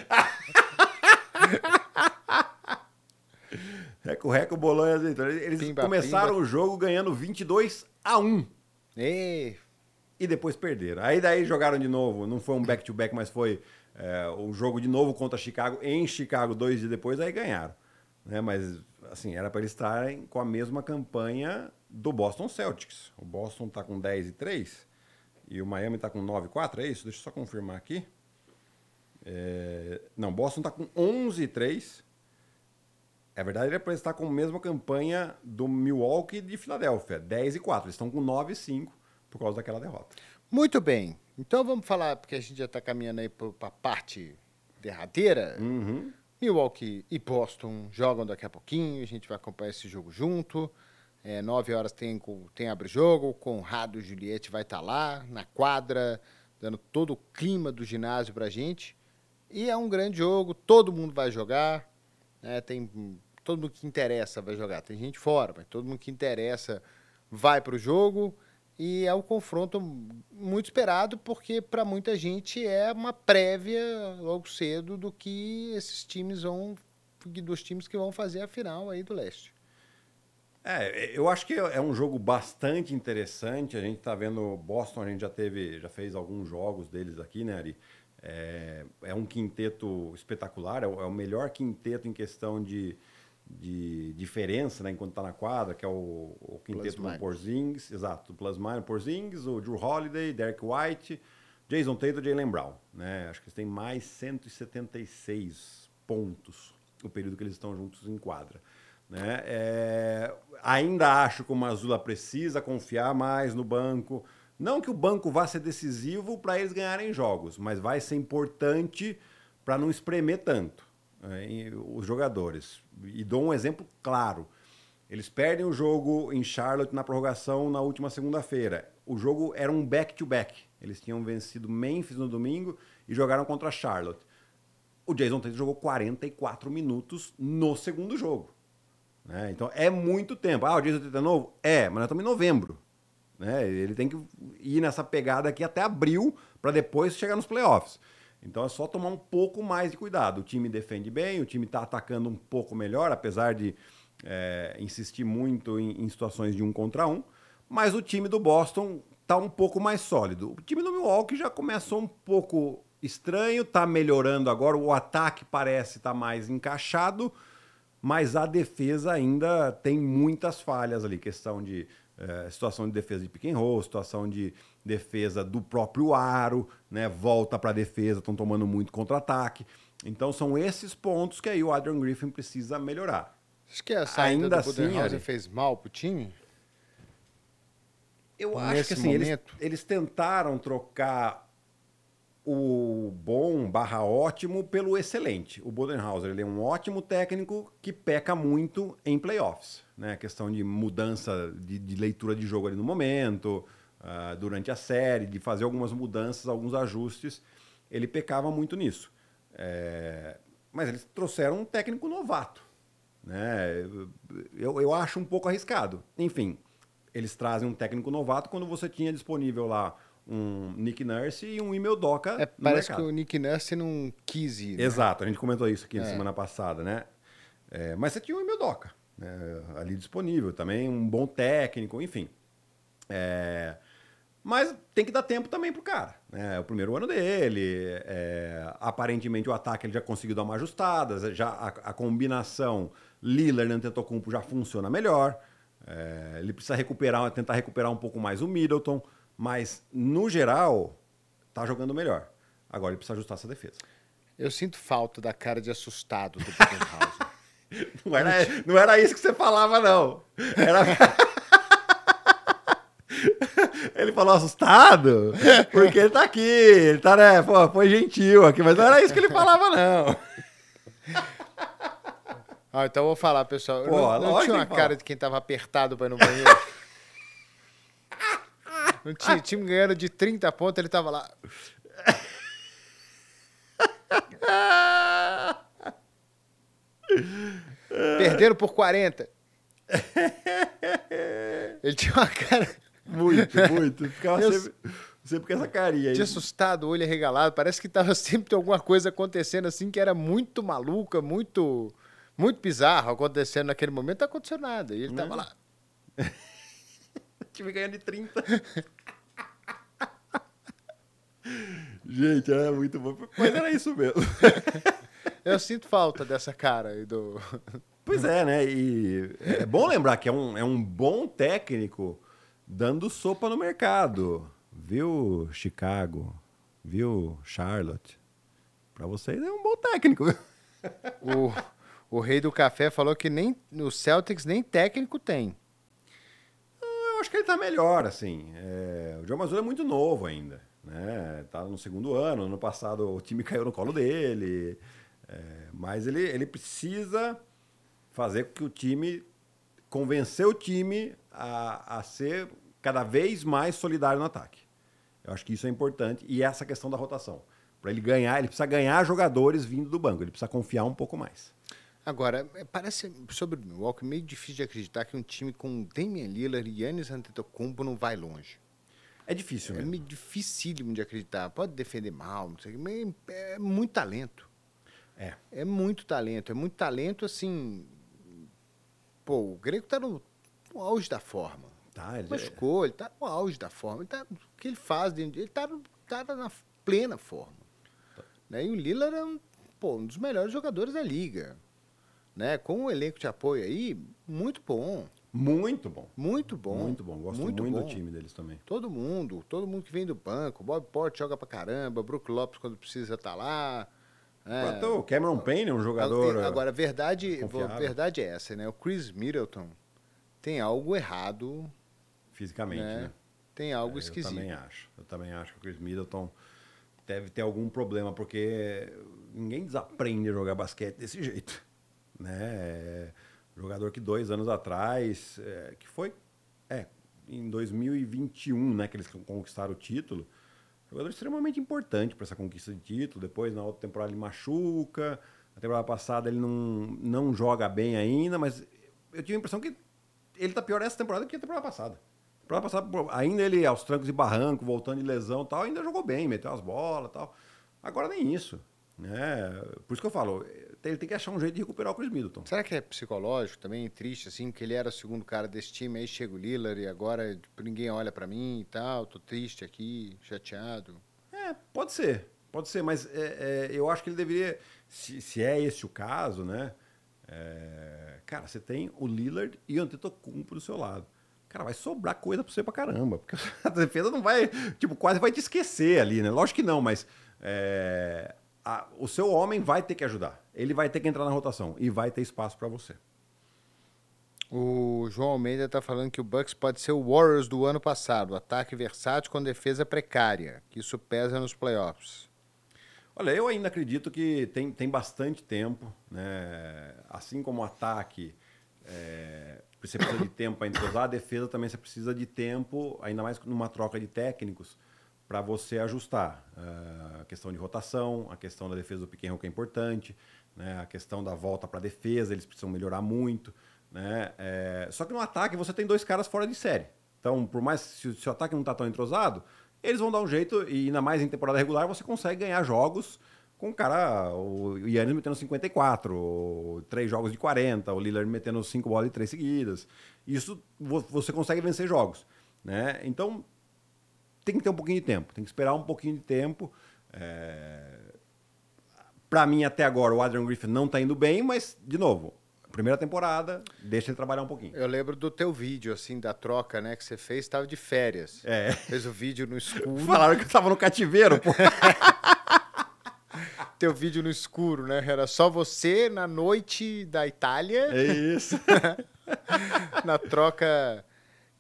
Reco-reco, bolão e azeitona. Eles pimba, começaram pimba. o jogo ganhando 22 a 1. Ei, e depois perderam. Aí daí jogaram de novo, não foi um back-to-back, -back, mas foi é, o jogo de novo contra Chicago, em Chicago, dois dias depois, aí ganharam. Né? Mas, assim, era para eles estarem com a mesma campanha do Boston Celtics. O Boston está com 10 e 3 e o Miami está com 9 e 4, é isso? Deixa eu só confirmar aqui. É... Não, Boston está com 11 e 3. É verdade, era para eles estar com a mesma campanha do Milwaukee de Filadélfia, 10 e 4. Eles estão com 9 e 5 por causa daquela derrota. Muito bem. Então vamos falar, porque a gente já está caminhando aí para a parte derradeira. Uhum. Milwaukee e Boston jogam daqui a pouquinho, a gente vai acompanhar esse jogo junto. É, nove horas tem, tem abre-jogo, Conrado Juliette vai estar tá lá, na quadra, dando todo o clima do ginásio para a gente. E é um grande jogo, todo mundo vai jogar, né, tem todo mundo que interessa vai jogar. Tem gente fora, mas todo mundo que interessa vai para o jogo. E é um confronto muito esperado, porque para muita gente é uma prévia logo cedo do que esses times vão. dos times que vão fazer a final aí do leste. É, eu acho que é um jogo bastante interessante. A gente está vendo Boston, a gente já teve, já fez alguns jogos deles aqui, né, Ari? É, é um quinteto espetacular, é o, é o melhor quinteto em questão de, de diferença, né, enquanto está na quadra, que é o, o quinteto do Porzingis, exato, o Plus Minor Porzingis, o Drew Holiday, Derek White, Jason Tatum Jalen Brown, né? Acho que eles têm mais 176 pontos no período que eles estão juntos em quadra. Né? É, ainda acho que o Mazula precisa confiar mais no banco. Não que o banco vá ser decisivo para eles ganharem jogos, mas vai ser importante para não espremer tanto é, os jogadores. E dou um exemplo claro. Eles perdem o jogo em Charlotte na prorrogação na última segunda-feira. O jogo era um back-to-back. -back. Eles tinham vencido Memphis no domingo e jogaram contra Charlotte. O Jason Tatum jogou 44 minutos no segundo jogo. Né? Então é muito tempo. Ah, o Jason Tatum é novo? É, mas nós estamos em novembro. Né? Ele tem que ir nessa pegada aqui até abril para depois chegar nos playoffs. Então é só tomar um pouco mais de cuidado. O time defende bem, o time está atacando um pouco melhor, apesar de é, insistir muito em, em, situações de um contra um. Mas o time do Boston está um pouco mais sólido. O time do Milwaukee já começou um pouco estranho, está melhorando agora. O ataque parece estar tá mais encaixado, mas a defesa ainda tem muitas falhas ali. Questão de É, situação de defesa de pick and roll, situação de defesa do próprio aro, né? Volta para a defesa, estão tomando muito contra-ataque. Então são esses pontos que aí o Adrian Griffin precisa melhorar. Acho que a saída Ainda do assim, Ari, fez mal pro time? Eu Nesse acho que assim, eles, eles tentaram trocar o bom barra ótimo pelo excelente. O Bodenhauser ele é um ótimo técnico que peca muito em playoffs. Né? Questão de mudança de, de leitura de jogo ali no momento, ah, durante a série, de fazer algumas mudanças, alguns ajustes. Ele pecava muito nisso. É, Mas eles trouxeram um técnico novato. Né? Eu, eu acho um pouco arriscado. Enfim, eles trazem um técnico novato quando você tinha disponível lá um Nick Nurse e um Emil Doca É, parece que o Nick Nurse não quis ir. né? Exato, a gente comentou isso aqui na É. semana passada, né? É, mas você tinha o Emil Doca né, ali disponível, também um bom técnico, enfim. É, mas tem que dar tempo também pro cara. Né? É o primeiro ano dele, é, aparentemente o ataque ele já conseguiu dar uma ajustada, já a, a combinação Lillard e Antetokounmpo já funciona melhor. É, ele precisa recuperar, tentar recuperar um pouco mais o Middleton, mas no geral tá jogando melhor. Agora ele precisa ajustar essa defesa. Eu sinto falta da cara de assustado do Budenholzer. Não era, não era isso que você falava, não. Era... ele falou assustado porque ele tá aqui. Ele tá, né? Pô, foi gentil aqui, mas não era isso que ele falava, não. ah, então eu vou falar, pessoal. Pô, não, não tinha uma fala. cara de quem tava apertado pra ir no banheiro. Não tinha, o time ganhando de 30 pontos, ele tava lá. Perderam por 40. Ele tinha uma cara Muito, muito. Ficava Eu- sempre, sempre com essa carinha aí. de assustado, olho arregalado. Parece que tava sempre alguma coisa acontecendo assim que era muito maluca, muito muito bizarro acontecendo naquele momento. Não acontecendo nada. E ele tava lá. O time ganhando de 30. Gente, era muito bom. Mas era isso mesmo. Eu sinto falta dessa cara aí do. Pois é, né? E é bom lembrar que é um, é um bom técnico dando sopa no mercado. Viu, Chicago? Viu, Charlotte? Pra vocês é um bom técnico. O, o rei do café falou que nem o Celtics nem técnico tem. Eu acho que ele tá melhor, assim. É, o João Mazzulla é muito novo ainda, né? Tá no segundo ano. Ano passado o time caiu no colo dele. É, mas ele, ele precisa fazer com que o time... Convencer o time a, a ser cada vez mais solidário no ataque. Eu acho que isso é importante. E essa questão da rotação. Para ele ganhar, ele precisa ganhar jogadores vindo do banco. Ele precisa confiar um pouco mais. Agora, é, parece sobre o Milwaukee meio difícil de acreditar que um time com Damian Lillard e Yannis Antetokounmpo não vai longe. É difícil É mesmo. meio dificílimo de acreditar. Pode defender mal, não sei o quê, mas é muito talento. É. É muito talento. É muito talento, assim. Pô, o Grego tá no, no auge da forma. Tá, ele, Machucou, ele tá no auge da forma. Ele tá, o que ele faz dentro de- Ele tá, tá na plena forma. Né? E o Lillard é um, pô, um dos melhores jogadores da liga. Né? Com o elenco de apoio aí, muito bom. muito bom. Muito bom. Muito bom. Gosto muito, bom. do time deles também. Todo mundo, todo mundo que vem do banco. Bob Porte joga pra caramba, Brook Lopes quando precisa tá lá. É. Até o Cameron Payne é um jogador. Agora, a verdade, confiável. verdade é essa, né? O Chris Middleton tem algo errado, fisicamente, né? né? Tem algo É, esquisito. Eu também acho. Eu também acho que o Chris Middleton deve ter algum problema, porque ninguém desaprende a jogar basquete desse jeito. Né? É, jogador que dois anos atrás, é, que foi é, em 2021, né, que eles conquistaram o título. Jogador extremamente importante para essa conquista de título. Depois, na outra temporada, ele machuca. Na temporada passada, ele não, não joga bem ainda, mas eu tive a impressão que ele tá pior essa temporada que a temporada passada. Temporada passada, ainda ele aos trancos e barranco, voltando de lesão e tal, ainda jogou bem, meteu as bolas e tal. Agora nem isso. Né? Por isso que eu falo, ele tem que achar um jeito de recuperar o Chris Middleton. Será que é psicológico também, triste, assim, porque ele era o segundo cara desse time, aí chega o Lillard e agora tipo, ninguém olha pra mim e tal, tô triste aqui, chateado. É, pode ser. Pode ser, mas é, é, eu acho que ele deveria. Se, se é esse o caso, né? é, cara, você tem o Lillard e o Antetokounmpo do seu lado. cara, vai sobrar coisa pra você pra caramba. Porque a defesa não vai, tipo, quase vai te esquecer ali, né? Lógico que não, mas é, a, o seu homem vai ter que ajudar. Ele vai ter que entrar na rotação e vai ter espaço para você. O João Almeida está falando que o Bucks pode ser o Warriors do ano passado, ataque versátil com defesa precária, que isso pesa nos playoffs. Olha, eu ainda acredito que tem, tem bastante tempo, né? Assim como o ataque é, você precisa de tempo para entrosar, a defesa também você precisa de tempo, ainda mais numa troca de técnicos, para você ajustar uh, a questão de rotação, a questão da defesa do pequeno que é importante, né? a questão da volta para a defesa, eles precisam melhorar muito. Né? É... Só que no ataque você tem dois caras fora de série. Então, por mais se, se o ataque não está tão entrosado, eles vão dar um jeito, e ainda mais em temporada regular, você consegue ganhar jogos com o cara, o Yannis metendo 54, três jogos de 40, o Lillard metendo cinco bolas de três seguidas. Isso você consegue vencer jogos. Né? Então, tem que ter um pouquinho de tempo, tem que esperar um pouquinho de tempo. É... Para mim, até agora, o Adrian Griffin não está indo bem, mas, de novo, primeira temporada, deixa ele trabalhar um pouquinho. Eu lembro do teu vídeo, assim, da troca, né, que você fez, estava de férias. É. Fez o vídeo no escuro. Falaram que eu estava no cativeiro, pô. teu vídeo no escuro, né? Era só você na noite da Itália. É isso. na troca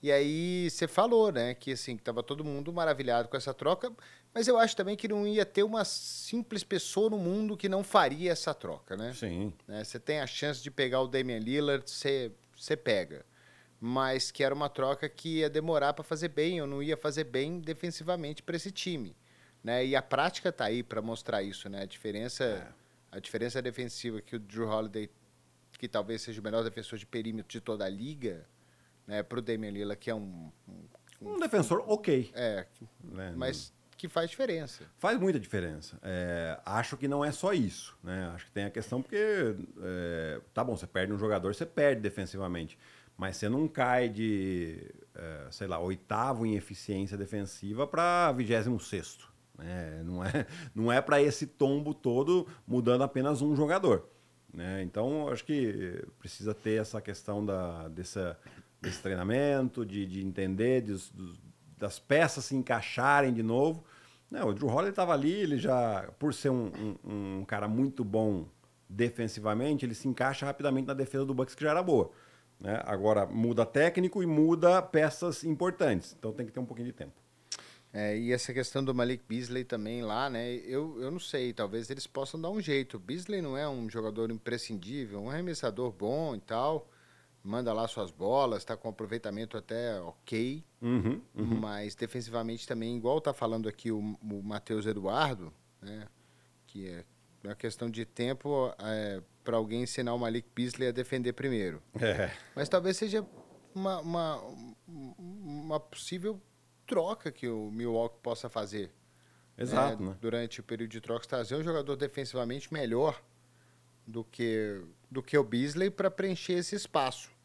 e aí você falou, né, que assim, que tava todo mundo maravilhado com essa troca, mas eu acho também que não ia ter uma simples pessoa no mundo que não faria essa troca, né? Sim. Né, você tem a chance de pegar o Damian Lillard, você, você pega. Mas que era uma troca que ia demorar para fazer bem, ou não ia fazer bem defensivamente para esse time. Né? E a prática tá aí para mostrar isso, né? A diferença, é. a diferença defensiva que o Drew Holiday, que talvez seja o melhor defensor de perímetro de toda a liga, né, para o Damian Lillard, que é um, um, um defensor ok. É, né, mas que faz diferença. Faz muita diferença. É, acho que não é só isso. Né? Acho que tem a questão porque, é, tá bom, você perde um jogador, você perde defensivamente. Mas você não cai de, é, sei lá, oitavo em eficiência defensiva para vigésimo sexto. Né? Não é, não é para esse tombo todo mudando apenas um jogador. Né? Então, acho que precisa ter essa questão da, dessa, desse treinamento, de, de entender, de, das peças se encaixarem de novo. Não, o Drew Holiday estava ali, ele já, por ser um, um, um, cara muito bom defensivamente, ele se encaixa rapidamente na defesa do Bucks, que já era boa. Né? Agora, muda técnico e muda peças importantes. Então tem que ter um pouquinho de tempo. É, e essa questão do Malik Beasley também lá, né? Eu, eu não sei, talvez eles possam dar um jeito. Beasley não é um jogador imprescindível, um arremessador bom e tal manda lá suas bolas, está com aproveitamento até ok, uhum, uhum. mas defensivamente também, igual está falando aqui o, o Matheus Eduardo, né, que é uma questão de tempo é, para alguém ensinar o Malik Beasley a defender primeiro. É. Mas talvez seja uma, uma, uma possível troca que o Milwaukee possa fazer. Exato. Né, né? Durante o período de trocas, trazer um jogador defensivamente melhor do que, do que o Beasley para preencher esse espaço.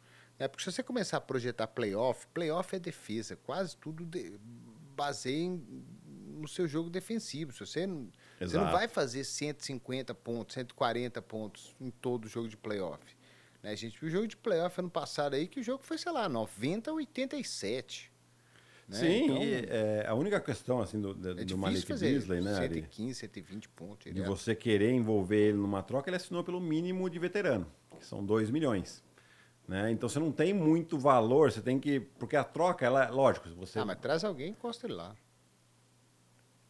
É porque se você começar a projetar playoff, playoff é defesa, quase tudo de, baseia em, no seu jogo defensivo. Se você, não, você não vai fazer 150 pontos, 140 pontos em todo jogo de playoff. Né? A gente viu o jogo de playoff ano passado aí, que o jogo foi, sei lá, 90 a 87. Né? Sim, então, é, a única questão assim do, do, é do Malik Beasley, né? 115, 120 pontos. De você querer envolver ele numa troca, ele assinou pelo mínimo de veterano, que são 2 milhões. Né? Então você não tem muito valor, você tem que. Porque a troca, ela, lógico, você. Ah, mas traz alguém e encosta ele lá.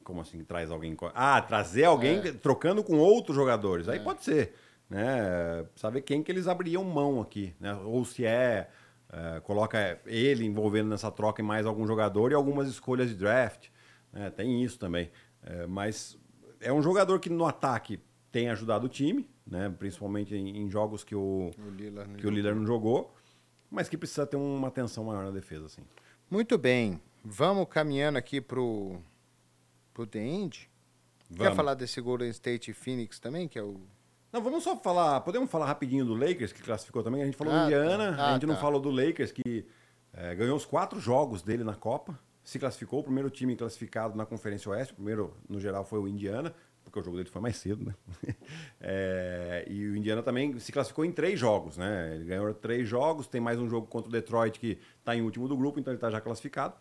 Como assim traz alguém? Ah, trazer alguém é. trocando com outros jogadores. Aí é. pode ser. Né? Saber quem que eles abriam mão aqui. Né? Ou se é, é, Coloca ele envolvendo nessa troca em mais algum jogador e algumas escolhas de draft. Né? Tem isso também. É, mas é um jogador que no ataque tem ajudado o time, né? principalmente em, jogos que o, o Lillard que o Lillard não jogou, mas que precisa ter uma atenção maior na defesa. Assim. Muito bem. Vamos caminhando aqui pro, pro The End. Vamos. Quer falar desse Golden State Phoenix também, que é o... Não, vamos só falar, podemos falar rapidinho do Lakers, que classificou também. A gente falou ah, do Indiana, tá. ah, a gente tá. não falou do Lakers, que é, ganhou os quatro jogos dele na Copa, se classificou, o primeiro time classificado na Conferência Oeste, o primeiro, no geral, foi o Indiana, porque o jogo dele foi mais cedo, né? É, e o Indiana também se classificou em três jogos, né? Ele ganhou três jogos, tem mais um jogo contra o Detroit que está em último do grupo, então ele está já classificado.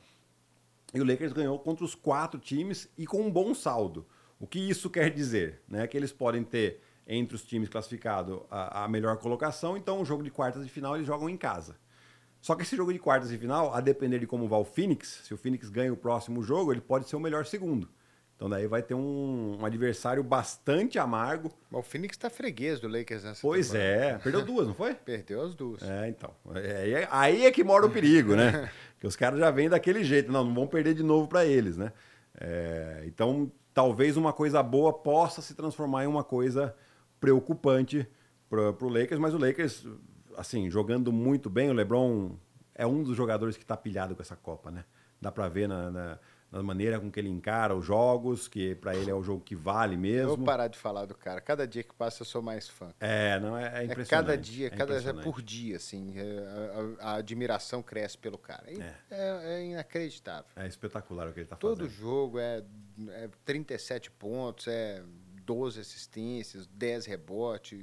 E o Lakers ganhou contra os quatro times e com um bom saldo. O que isso quer dizer? Né? Que eles podem ter entre os times classificados a, a melhor colocação, então o jogo de quartas de final eles jogam em casa. Só que esse jogo de quartas de final, a depender de como vai o Phoenix, se o Phoenix ganha o próximo jogo, ele pode ser o melhor segundo. Então daí vai ter um, um adversário bastante amargo. Mas o Phoenix tá freguês do Lakers nessa Pois temporada. é, perdeu duas, não foi? Perdeu as duas. É, então. É, aí é que mora o perigo, né? que os caras já vêm daquele jeito. Não, não vão perder de novo para eles, né? É, então, talvez uma coisa boa possa se transformar em uma coisa preocupante para o Lakers, mas o Lakers, assim, jogando muito bem, o LeBron é um dos jogadores que está pilhado com essa Copa, né? Dá para ver na, na na maneira com que ele encara os jogos, que para ele é o jogo que vale mesmo. Eu vou parar de falar do cara. Cada dia que passa eu sou mais fã. É, não é, é impressionante. É cada dia, é cada é por dia, assim, é, a, a, a, admiração cresce pelo cara. É, é. é, inacreditável. É espetacular o que ele está fazendo. Todo jogo é, é 37 pontos, é 12 assistências, 10 rebotes,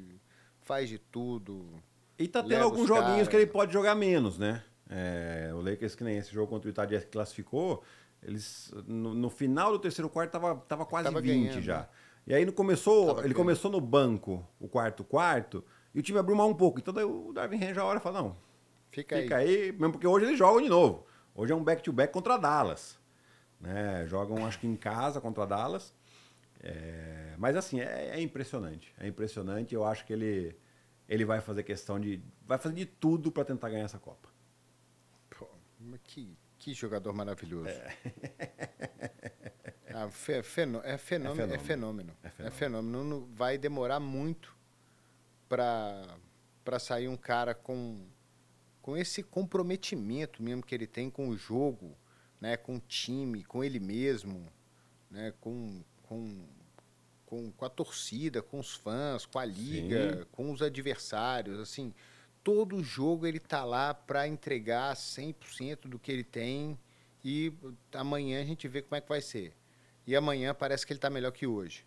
faz de tudo. E tá tendo alguns joguinhos cara. que ele pode jogar menos, né? É, o Lakers, que nem esse jogo contra o Utah Jazz que classificou, eles, no, no, final do terceiro quarto tava, tava quase tava 20 ganhando, já. Né? E aí no começou, tava ele ganhando. começou no banco, o quarto quarto, e o time abriu mal um pouco. Então daí o Darwin Range a hora fala, não, fica, fica aí. aí. mesmo porque hoje eles jogam de novo. Hoje é um back-to-back -back contra Dallas. Né? Jogam, acho que em casa contra Dallas. É, mas assim, é, é, impressionante. É impressionante. Eu acho que ele, ele vai fazer questão de. Vai fazer de tudo para tentar ganhar essa Copa. Que que jogador maravilhoso. É. ah, fe, fenô, é, fenômeno, é, fenômeno, é, fenômeno, é fenômeno. É fenômeno. Vai demorar muito para sair um cara com, com esse comprometimento mesmo que ele tem com o jogo, né, com o time, com ele mesmo, né, com, com, com, com a torcida, com os fãs, com a liga, Sim. com os adversários. Assim, todo jogo ele tá lá para entregar 100% do que ele tem e amanhã a gente vê como é que vai ser. E amanhã parece que ele está melhor que hoje.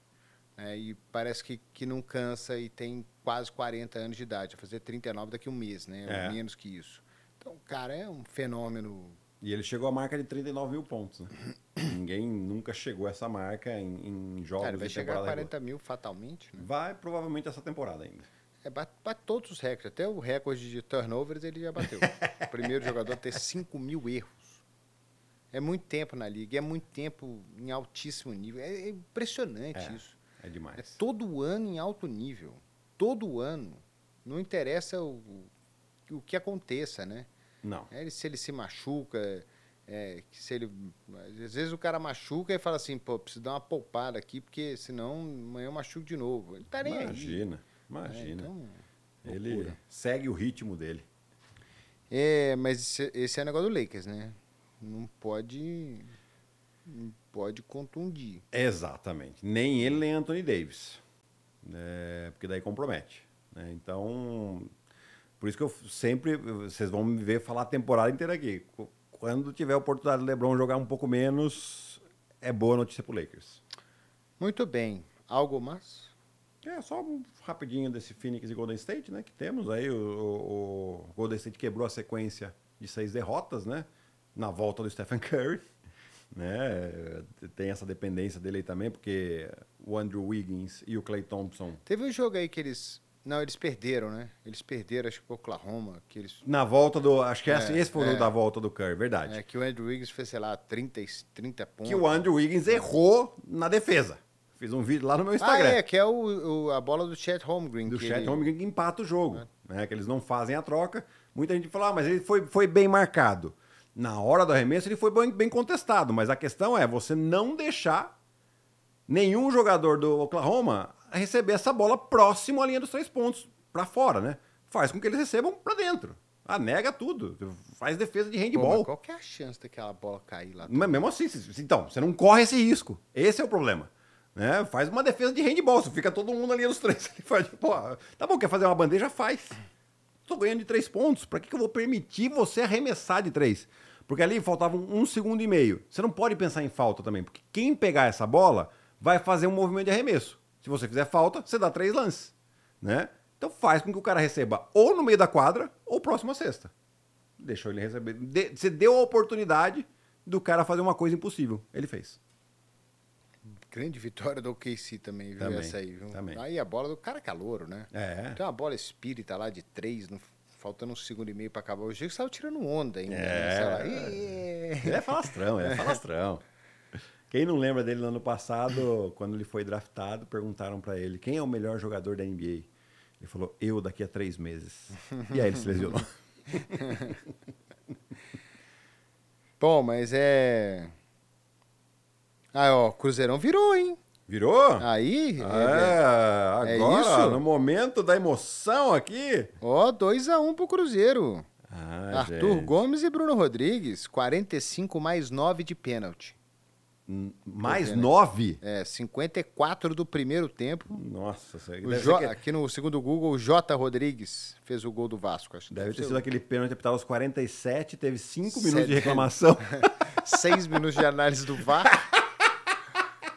Né? E parece que, que não cansa e tem quase 40 anos de idade. Vai fazer 39 daqui a um mês, né? É. Menos que isso. Então, cara, é um fenômeno. E ele chegou à marca de 39 mil pontos. Né? Ninguém nunca chegou a essa marca em, em jogos. Cara, vai chegar a 40 mil fatalmente? Né? Vai, provavelmente, essa temporada ainda. É, bate, bate, todos os recordes. Até o recorde de turnovers ele já bateu. o primeiro jogador a ter 5 mil erros. É muito tempo na liga, é muito tempo em altíssimo nível. É, é impressionante é, isso. É demais. É todo ano em alto nível. Todo ano. Não interessa o, o, o que aconteça, né? Não. É, se ele se machuca, é, se ele, às vezes o cara machuca e fala assim, pô, preciso dar uma poupada aqui, porque senão amanhã eu machuco de novo. Ele tá nem Imagina. Aí. Imagina. É, então, ele segue o ritmo dele. É, mas esse, esse é o negócio do Lakers, né? Não pode. Não pode contundir. Exatamente. Nem ele, nem Anthony Davis. É, porque daí compromete. Né? Então, por isso que eu sempre. Vocês vão me ver falar a temporada inteira aqui. Quando tiver a oportunidade do LeBron jogar um pouco menos, é boa notícia pro Lakers. Muito bem. Algo mais? É, só um rapidinho desse Phoenix e Golden State, né? Que temos aí. O, o, o, Golden State quebrou a sequência de seis derrotas, né? Na volta do Stephen Curry. Né? Tem essa dependência dele aí também, porque o Andrew Wiggins e o Clay Thompson. Teve um jogo aí que eles. Não, eles perderam, né? Eles perderam, acho que o Oklahoma. Que eles... Na volta do. Acho que é, esse foi é, o da volta do Curry, verdade. É, que o Andrew Wiggins fez, sei lá, 30, 30 pontos. Que o Andrew Wiggins errou na defesa. Fiz um vídeo lá no meu Instagram. Ah, é, que é o, o a bola do Chet Holmgren. Do Chet ele... Holmgren que empata o jogo. É. Né, que eles não fazem a troca. Muita gente fala, ah, mas ele foi, foi bem marcado. Na hora do arremesso ele foi bem, bem contestado, mas a questão é você não deixar nenhum jogador do Oklahoma receber essa bola próximo à linha dos três pontos, para fora, né? Faz com que eles recebam para dentro. Ah, nega tudo. Faz defesa de handball. Pô, qual que é a chance daquela bola cair lá? Mas mesmo assim, então, você não corre esse risco. Esse é o problema. Né? Faz uma defesa de handball, fica todo mundo ali nos três. Ele faz, pô, tá bom, quer fazer uma bandeja? Faz. Tô ganhando de três pontos. Para que, que eu vou permitir você arremessar de três? Porque ali faltava um, segundo e meio. Você não pode pensar em falta também, porque quem pegar essa bola vai fazer um movimento de arremesso. Se você fizer falta, você dá três lances, né? Então faz com que o cara receba ou no meio da quadra ou próximo à cesta. Deixou ele receber. De, você deu a oportunidade do cara fazer uma coisa impossível. Ele fez. Grande vitória do OKC também, viu? Também, essa aí, viu? também. Aí a bola do cara é calouro, né? É. Tem uma bola espírita lá de três, no- faltando um segundo e meio pra acabar o jogo, você tava tirando onda ainda. né? É. "Ih". Ele é falastrão, ele é falastrão. Quem não lembra dele no ano passado, quando ele foi draftado, perguntaram pra ele quem é o melhor jogador da NBA. Ele falou, eu daqui a três meses. E aí ele se lesionou. Bom, mas é. Ah, ó, Cruzeirão virou, hein? Virou? Aí, É, é agora, isso? no momento da emoção aqui. ó, 2x1 pro Cruzeiro. Ah, Arthur gente. Gomes e Bruno Rodrigues, 45 mais 9 de pênalti. Hum, Mais Tô vendo. nove? É, 54 do primeiro tempo. Nossa, isso aí O Jo- que- Aqui no segundo Google, o J. Rodrigues fez o gol do Vasco. Acho deve ter sido aquele pênalti apitado aos 47, teve cinco Sete. minutos de reclamação. Seis minutos de análise do VAR.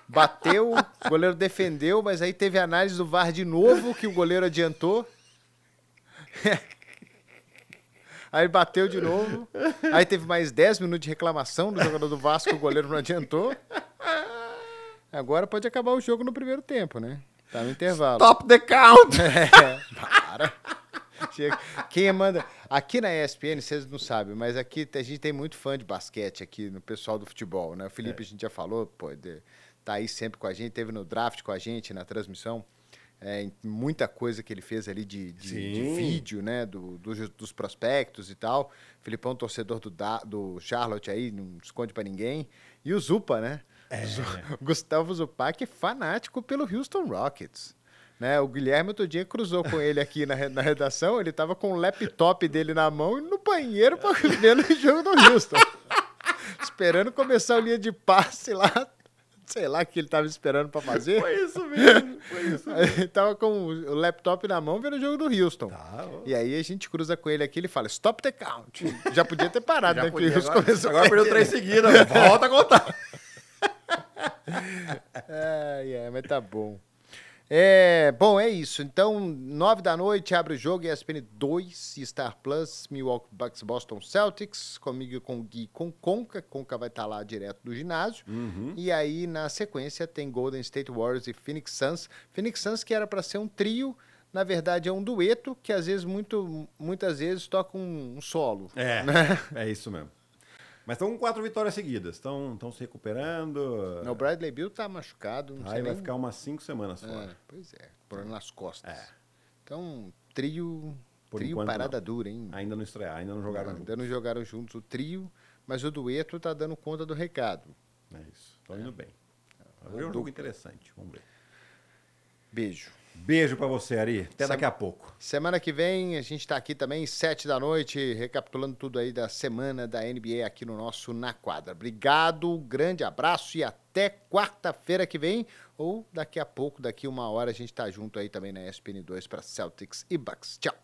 Bateu, o goleiro defendeu, mas aí teve análise do VAR de novo, que o goleiro adiantou. Aí bateu de novo. Aí teve mais 10 minutos de reclamação do jogador do Vasco, o goleiro não adiantou. Agora pode acabar o jogo no primeiro tempo, né? Tá no intervalo. Top the count! É, para. Chega. Quem manda. Aqui na ESPN, vocês não sabem, mas aqui a gente tem muito fã de basquete aqui no pessoal do futebol, né? O Felipe, a gente já falou, pô, de- tá aí sempre com a gente, teve no draft com a gente, na transmissão. É, muita coisa que ele fez ali de, de- de vídeo, né? Do, do- dos prospectos e tal. Filipão, torcedor do, Da- do Charlotte aí, não esconde pra ninguém. E o Zupa, né? Zu- Gustavo Zupac é fanático pelo Houston Rockets. Né, o Guilherme outro dia cruzou com ele aqui na, na redação, ele tava com o laptop dele na mão e no banheiro vendo o jogo do Houston. esperando começar a linha de passe lá, sei lá o que ele tava esperando pra fazer. Foi isso mesmo, foi isso Aí Ele tava com o laptop na mão vendo o jogo do Houston. Tá. E aí a gente cruza com ele aqui, ele fala, stop the count. Já podia ter parado, Já né? podia, que o Houston agora, começou agora perdeu três seguidas, volta a contar. Ai, é, mas tá bom. É, bom, é isso. Então, nove da noite, abre o jogo, ESPN 2, Star Plus, Milwaukee Bucks, Boston Celtics, comigo e com o Gui com Conca. Conca vai estar lá direto do ginásio. E aí, na sequência, tem Golden State Warriors e Phoenix Suns. Phoenix Suns que era para ser um trio, na verdade é um dueto, que às vezes, muito, muitas vezes, toca um, um solo. É, é isso mesmo. Mas estão com quatro vitórias seguidas, estão se recuperando. O Bradley Bill tá machucado, não Aí vai nem- ficar umas cinco semanas É, fora. pois é, problema nas costas. É. Então, trio, Por trio enquanto, parada não. dura, hein? Ainda não estrear, ainda não jogaram juntos. Ainda não jogaram juntos o trio, mas o dueto tá dando conta do recado. É isso. Estão indo bem. É um jogo interessante. Vamos ver. Beijo. Beijo pra você, Ari. Até Sem- daqui a pouco. Semana que vem a gente tá aqui também, sete da noite, recapitulando tudo aí da semana da NBA aqui no nosso Na Quadra. Obrigado, grande abraço e até quarta-feira que vem, ou daqui a pouco, daqui uma hora, a gente tá junto aí também na ESPN2 para Celtics e Bucks. Tchau.